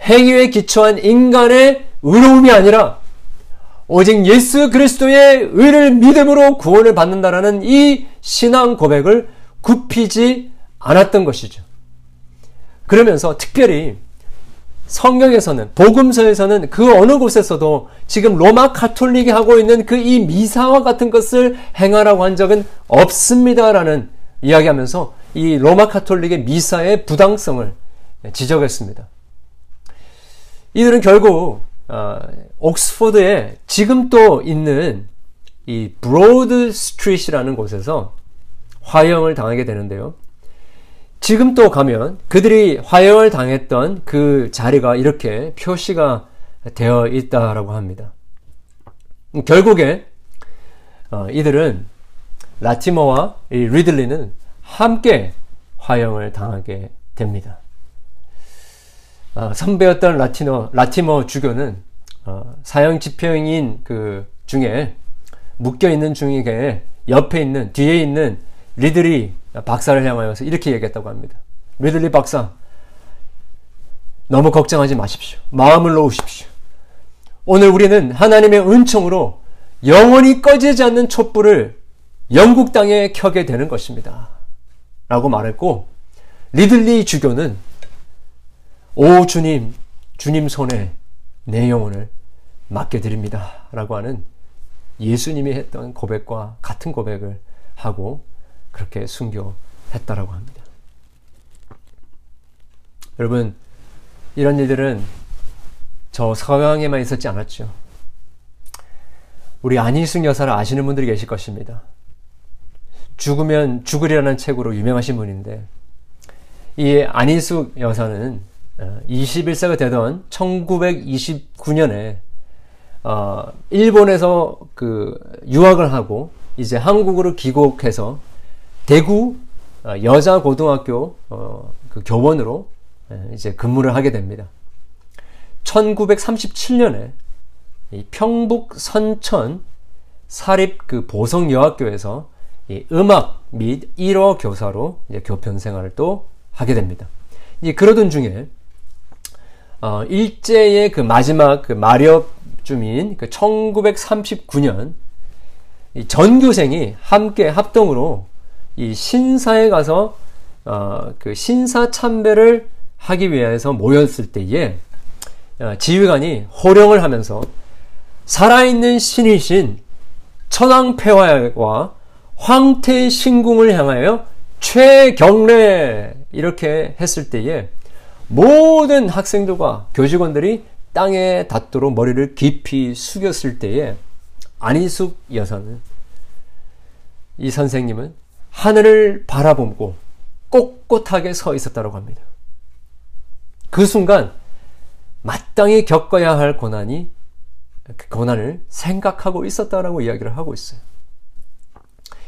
행위에 기초한 인간의 의로움이 아니라 오직 예수 그리스도의 의를 믿음으로 구원을 받는다라는 이 신앙 고백을 굽히지 않았던 것이죠. 그러면서 특별히 성경에서는 복음서에서는 그 어느 곳에서도 지금 로마 카톨릭이 하고 있는 그 이 미사와 같은 것을 행하라고 한 적은 없습니다라는 이야기하면서 이 로마 카톨릭의 미사의 부당성을 지적했습니다. 이들은 결국 어, 옥스포드에 지금 또 있는 이 브로드 스트리트라는 곳에서 화형을 당하게 되는데요. 지금 또 가면 그들이 화형을 당했던 그 자리가 이렇게 표시가 되어 있다라고 합니다. 결국에 어, 이들은 라티머와 리들리는 함께 화형을 당하게 됩니다. 어, 선배였던 라티너, 라티머 주교는 어, 사형 집행인 그 중에 묶여 있는 중에 옆에 있는 뒤에 있는 리들리 박사를 향하여서 이렇게 얘기했다고 합니다. 리들리 박사, 너무 걱정하지 마십시오. 마음을 놓으십시오. 오늘 우리는 하나님의 은총으로 영원히 꺼지지 않는 촛불을 영국 땅에 켜게 되는 것입니다. 라고 말했고, 리들리 주교는 오 주님, 주님 손에 내 영혼을 맡겨드립니다. 라고 하는 예수님이 했던 고백과 같은 고백을 하고 그렇게 순교했다라고 합니다. 여러분, 이런 일들은 저 서양에만 있었지 않았죠. 우리 안희숙 여사를 아시는 분들이 계실 것입니다. 죽으면 죽으리라는 책으로 유명하신 분인데, 이 안희숙 여사는 21세가 어, 되던 1929년에 어, 일본에서 그 유학을 하고 이제 한국으로 귀국해서 대구 어, 여자 고등학교 어, 그 교원으로 예, 이제 근무를 하게 됩니다. 1937년에 평북 선천 사립 그 보성 여학교에서 음악 및 1어 교사로 교편 생활을 또 하게 됩니다. 이 그러던 중에 어, 일제의 그 마지막 그 마렵쯤인 그 1939년 이 전교생이 함께 합동으로 이 신사에 가서 어, 그 신사 참배를 하기 위해서 모였을 때에 어, 지휘관이 호령을 하면서 살아있는 신이신 천황폐화와 황태신궁을 향하여 최경례! 이렇게 했을 때에 모든 학생들과 교직원들이 땅에 닿도록 머리를 깊이 숙였을 때에 안희숙 여사는 이 선생님은 하늘을 바라보고 꼿꼿하게 서 있었다고 합니다. 그 순간 마땅히 겪어야 할 고난이 그 고난을 생각하고 있었다라고 이야기를 하고 있어요.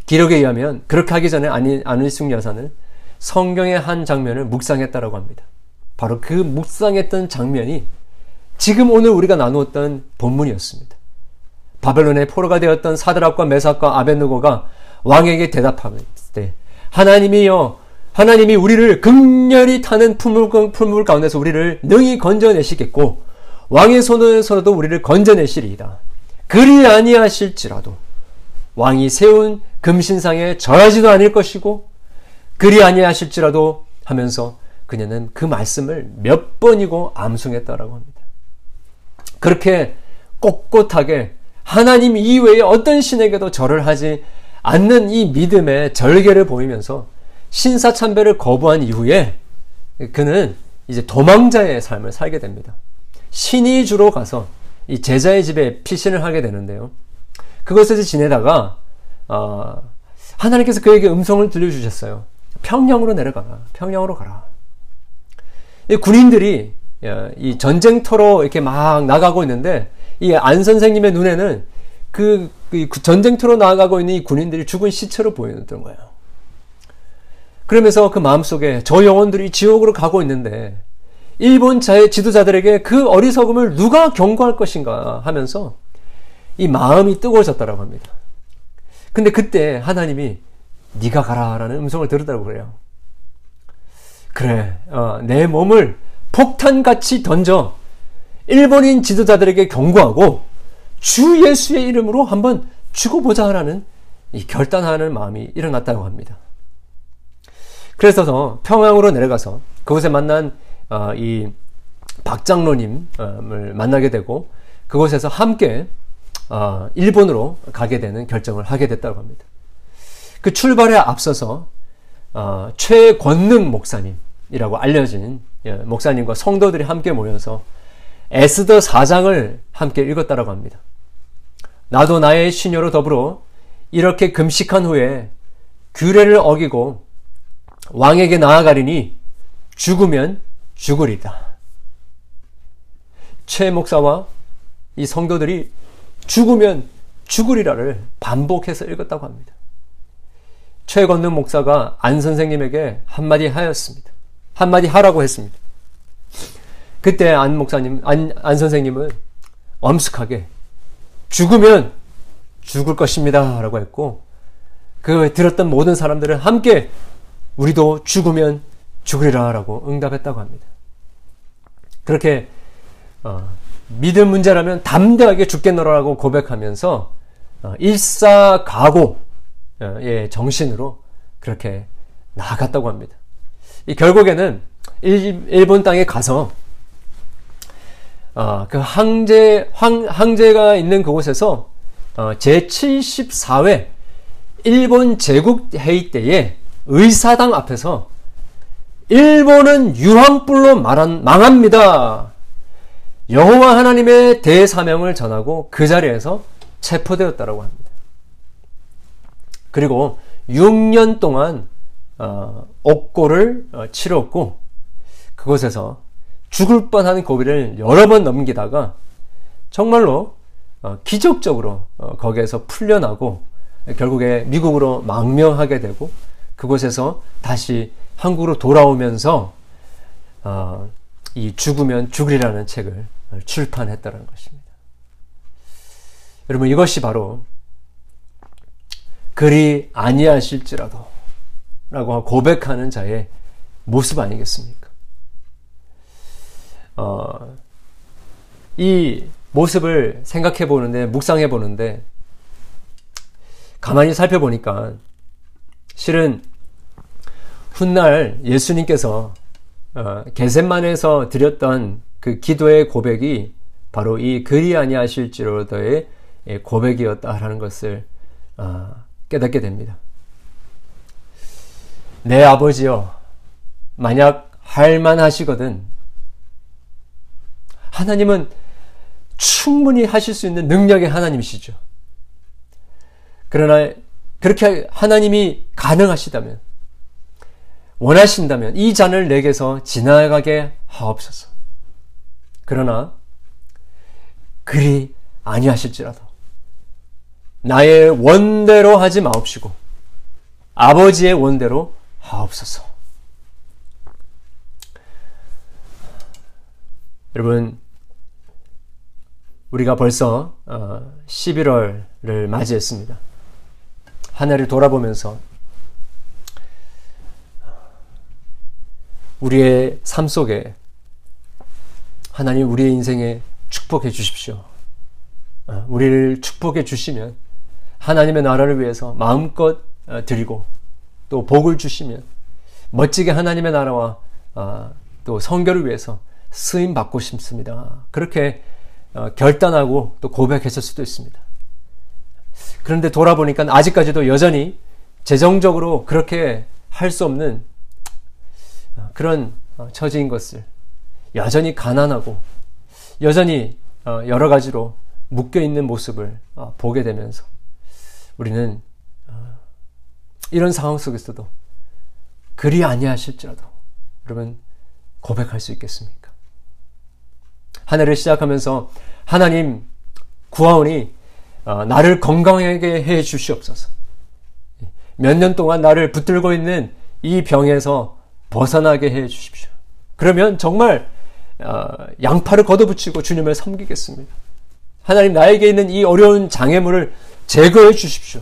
기록에 의하면 그렇게 하기 전에 안희숙 여사는 성경의 한 장면을 묵상했다라고 합니다. 바로 그 묵상했던 장면이 지금 오늘 우리가 나누었던 본문이었습니다. 바벨론의 포로가 되었던 사드락과 메삭과 아벤누고가 왕에게 대답 할때 하나님이여 하나님이 우리를 극렬히 타는 풀물, 풀물 가운데서 우리를 능히 건져내시겠고 왕의 손에서도 우리를 건져내시리이다. 그리 아니하실지라도 왕이 세운 금신상에 절하지도 않을 것이고 그리 아니하실지라도 하면서 그녀는 그 말씀을 몇 번이고 암송했다라고 합니다. 그렇게 꼿꼿하게 하나님 이외에 어떤 신에게도 절을 하지 않는 이 믿음의 절개를 보이면서 신사참배를 거부한 이후에 그는 이제 도망자의 삶을 살게 됩니다. 신이 주로 가서 이 제자의 집에 피신을 하게 되는데요. 그것에서 지내다가 어, 하나님께서 그에게 음성을 들려주셨어요. 평양으로 내려가라. 평양으로 가라. 이 군인들이 이 전쟁터로 이렇게 막 나가고 있는데 이 안 선생님의 눈에는 그, 그 전쟁터로 나가고 있는 이 군인들이 죽은 시체로 보이는 거예요. 그러면서 그 마음속에 저 영혼들이 지옥으로 가고 있는데 일본 자의 지도자들에게 그 어리석음을 누가 경고할 것인가 하면서 이 마음이 뜨거워졌다고 합니다. 근데 그때 하나님이 네가 가라라는 음성을 들었다고 그래요. 그래, 어, 내 몸을 폭탄같이 던져 일본인 지도자들에게 경고하고 주 예수의 이름으로 한번 죽어보자 하라는 이 결단하는 마음이 일어났다고 합니다. 그래서 평양으로 내려가서 그곳에 만난 어, 이 박장로님을 만나게 되고 그곳에서 함께 어, 일본으로 가게 되는 결정을 하게 됐다고 합니다. 그 출발에 앞서서 어, 최권능 목사님이라고 알려진 예, 목사님과 성도들이 함께 모여서 에스더 4장을 함께 읽었다고 합니다. 나도 나의 시녀로 더불어 이렇게 금식한 후에 규례를 어기고 왕에게 나아가리니 죽으면 죽으리다. 최 목사와 이 성도들이 죽으면 죽으리라를 반복해서 읽었다고 합니다. 최건능 목사가 안 선생님에게 한마디 하였습니다. 한마디 하라고 했습니다. 그때 안 목사님, 안, 안 선생님은 엄숙하게 죽으면 죽을 것입니다. 라고 했고, 그 들었던 모든 사람들은 함께 우리도 죽으면 죽으리라 라고 응답했다고 합니다. 그렇게, 어, 믿음 문제라면 담대하게 죽겠노라고 고백하면서 어, 일사가고의 예, 정신으로 그렇게 나아갔다고 합니다. 결국에는 일, 본 땅에 가서 어, 그 항제 황, 항제가 있는 그곳에서 어, 제 74회 일본 제국 회의 때에 의사당 앞에서 일본은 유황불로 말한, 망합니다. 여호와 하나님의 대사명을 전하고 그 자리에서 체포되었다라고 합니다. 그리고 6년 동안 어, 옥고를 어, 치렀고 그곳에서 죽을 뻔한 고비를 여러 번 넘기다가 정말로 어, 기적적으로 어, 거기에서 풀려나고 결국에 미국으로 망명하게 되고 그곳에서 다시 한국으로 돌아오면서 어, 이 죽으면 죽으리라는 책을 출판했다는 것입니다. 여러분 이것이 바로 그리 아니하실지라도 라고 고백하는 자의 모습 아니겠습니까? 어, 이 모습을 생각해 보는데, 묵상해 보는데, 가만히 살펴보니까, 실은 훗날 예수님께서 어, 게셋만에서 드렸던 그 기도의 고백이 바로 이 그리 아니하실지로도의 고백이었다라는 것을 어, 깨닫게 됩니다. 내 아버지여, 만약 할만 하시거든 하나님은 충분히 하실 수 있는 능력의 하나님이시죠. 그러나 그렇게 하나님이 가능하시다면, 원하신다면 이 잔을 내게서 지나가게 하옵소서. 그러나 그리 아니하실지라도 나의 원대로 하지 마옵시고 아버지의 원대로 하옵소서. 여러분 우리가 벌써 11월을 어, 맞이했습니다. 한 해를 돌아보면서 우리의 삶 속에 하나님 우리의 인생에 축복해 주십시오. 어, 우리를 축복해 주시면 하나님의 나라를 위해서 마음껏 어, 드리고 또 복을 주시면 멋지게 하나님의 나라와 또 성결을 위해서 쓰임 받고 싶습니다. 그렇게 어, 결단하고 또 고백했을 수도 있습니다. 그런데 돌아보니까 아직까지도 여전히 재정적으로 그렇게 할 수 없는 어, 그런 어, 처지인 것을 여전히 가난하고 여전히 여러 가지로 묶여 있는 모습을 보게 되면서 우리는 이런 상황 속에서도 그리 아니하실지라도 여러분 고백할 수 있겠습니까? 한 해를 시작하면서 하나님 구하오니 어, 나를 건강하게 해 주시옵소서. 몇 년 동안 나를 붙들고 있는 이 병에서 벗어나게 해 주십시오. 그러면 정말 어, 양팔을 걷어붙이고 주님을 섬기겠습니다. 하나님 나에게 있는 이 어려운 장애물을 제거해 주십시오.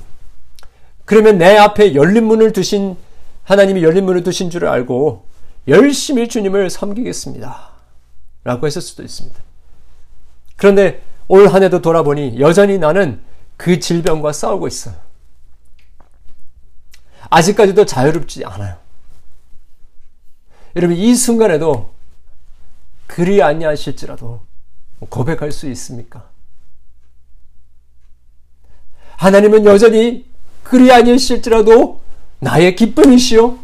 그러면 내 앞에 열린 문을 두신 하나님이 열린 문을 두신 줄을 알고 열심히 주님을 섬기겠습니다. 라고 했을 수도 있습니다. 그런데 올 한 해도 돌아보니 여전히 나는 그 질병과 싸우고 있어요. 아직까지도 자유롭지 않아요. 여러분 이 순간에도 그리 아니하실지라도 고백할 수 있습니까? 하나님은 여전히 그리 아니실지라도 나의 기쁨이시요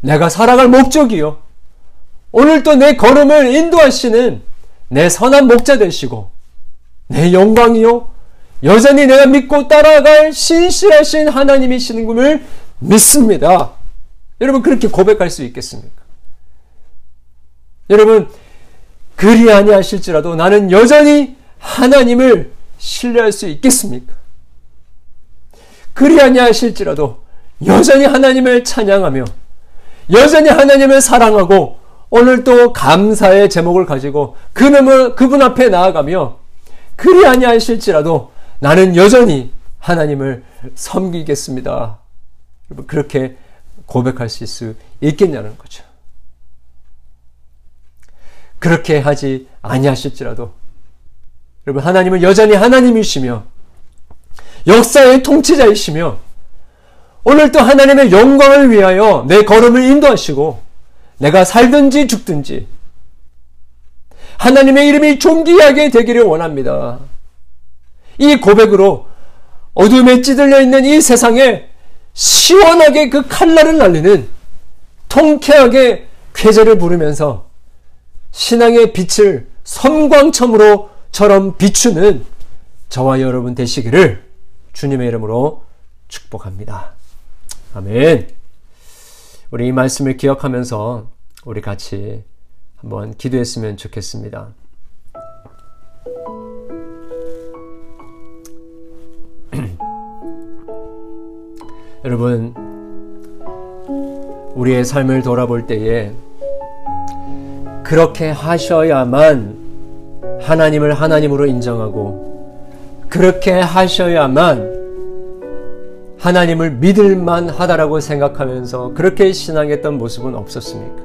내가 살아갈 목적이요 오늘 또내 걸음을 인도하시는 내 선한 목자 되시고 내 영광이요 여전히 내가 믿고 따라갈 신실하신 하나님이시는 것을 믿습니다. 여러분 그렇게 고백할 수 있겠습니까? 여러분 그리 아니하실지라도 나는 여전히 하나님을 신뢰할 수 있겠습니까? 그리 아니하실지라도 여전히 하나님을 찬양하며 여전히 하나님을 사랑하고 오늘 또 감사의 제목을 가지고 그놈을 그분 앞에 나아가며 그리 아니하실지라도 나는 여전히 하나님을 섬기겠습니다. 그렇게 고백할 수 있겠냐는 거죠. 그렇게 하지 아니하실지라도 여러분 하나님은 여전히 하나님이시며 역사의 통치자이시며 오늘 또 하나님의 영광을 위하여 내 걸음을 인도하시고 내가 살든지 죽든지 하나님의 이름이 존귀하게 되기를 원합니다. 이 고백으로 어둠에 찌들려 있는 이 세상에 시원하게 그 칼날을 날리는 통쾌하게 쾌제를 부르면서 신앙의 빛을 섬광첨으로처럼 비추는 저와 여러분 되시기를 주님의 이름으로 축복합니다. 아멘. 우리 이 말씀을 기억하면서 우리 같이 한번 기도했으면 좋겠습니다. 여러분, 우리의 삶을 돌아볼 때에 그렇게 하셔야만 하나님을 하나님으로 인정하고 그렇게 하셔야만 하나님을 믿을만 하다라고 생각하면서 그렇게 신앙했던 모습은 없었습니까?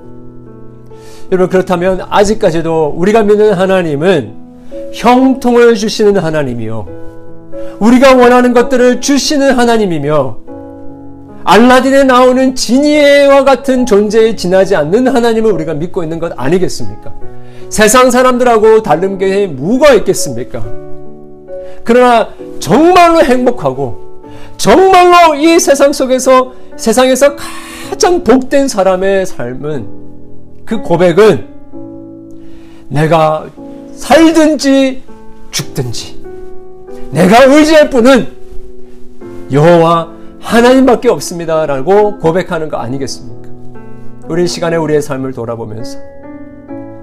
여러분 그렇다면 아직까지도 우리가 믿는 하나님은 형통을 주시는 하나님이요. 우리가 원하는 것들을 주시는 하나님이며 알라딘에 나오는 지니에와 같은 존재에 지나지 않는 하나님을 우리가 믿고 있는 것 아니겠습니까? 세상 사람들하고 다른 게 뭐가 있겠습니까? 그러나 정말로 행복하고 정말로 이 세상 속에서 세상에서 가장 복된 사람의 삶은 그 고백은 내가 살든지 죽든지 내가 의지할 분은 여호와 하나님밖에 없습니다라고 고백하는 거 아니겠습니까? 우리 시간에 우리의 삶을 돌아보면서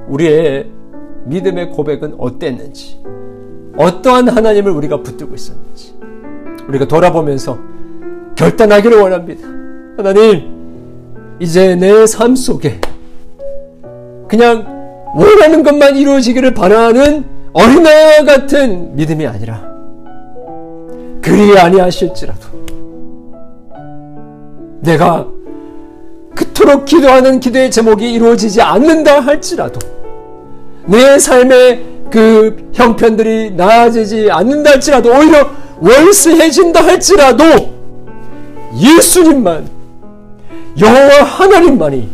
우리의 믿음의 고백은 어땠는지, 어떠한 하나님을 우리가 붙들고 있었는지, 우리가 돌아보면서 결단하기를 원합니다. 하나님, 이제 내 삶 속에 그냥 원하는 것만 이루어지기를 바라는 어린아이와 같은 믿음이 아니라 그리 아니하실지라도 내가 그토록 기도하는 기도의 제목이 이루어지지 않는다 할지라도 내 삶의 그 형편들이 나아지지 않는다 할지라도 오히려 월스해진다 할지라도 예수님만 여호와 하나님만이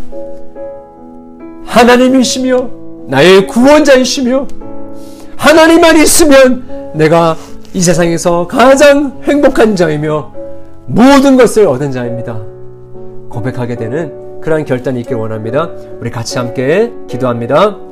하나님이시며 나의 구원자이시며 하나님만 있으면 내가 이 세상에서 가장 행복한 자이며 모든 것을 얻은 자입니다. 고백하게 되는 그러한 결단이 있길 원합니다. 우리 같이 함께 기도합니다.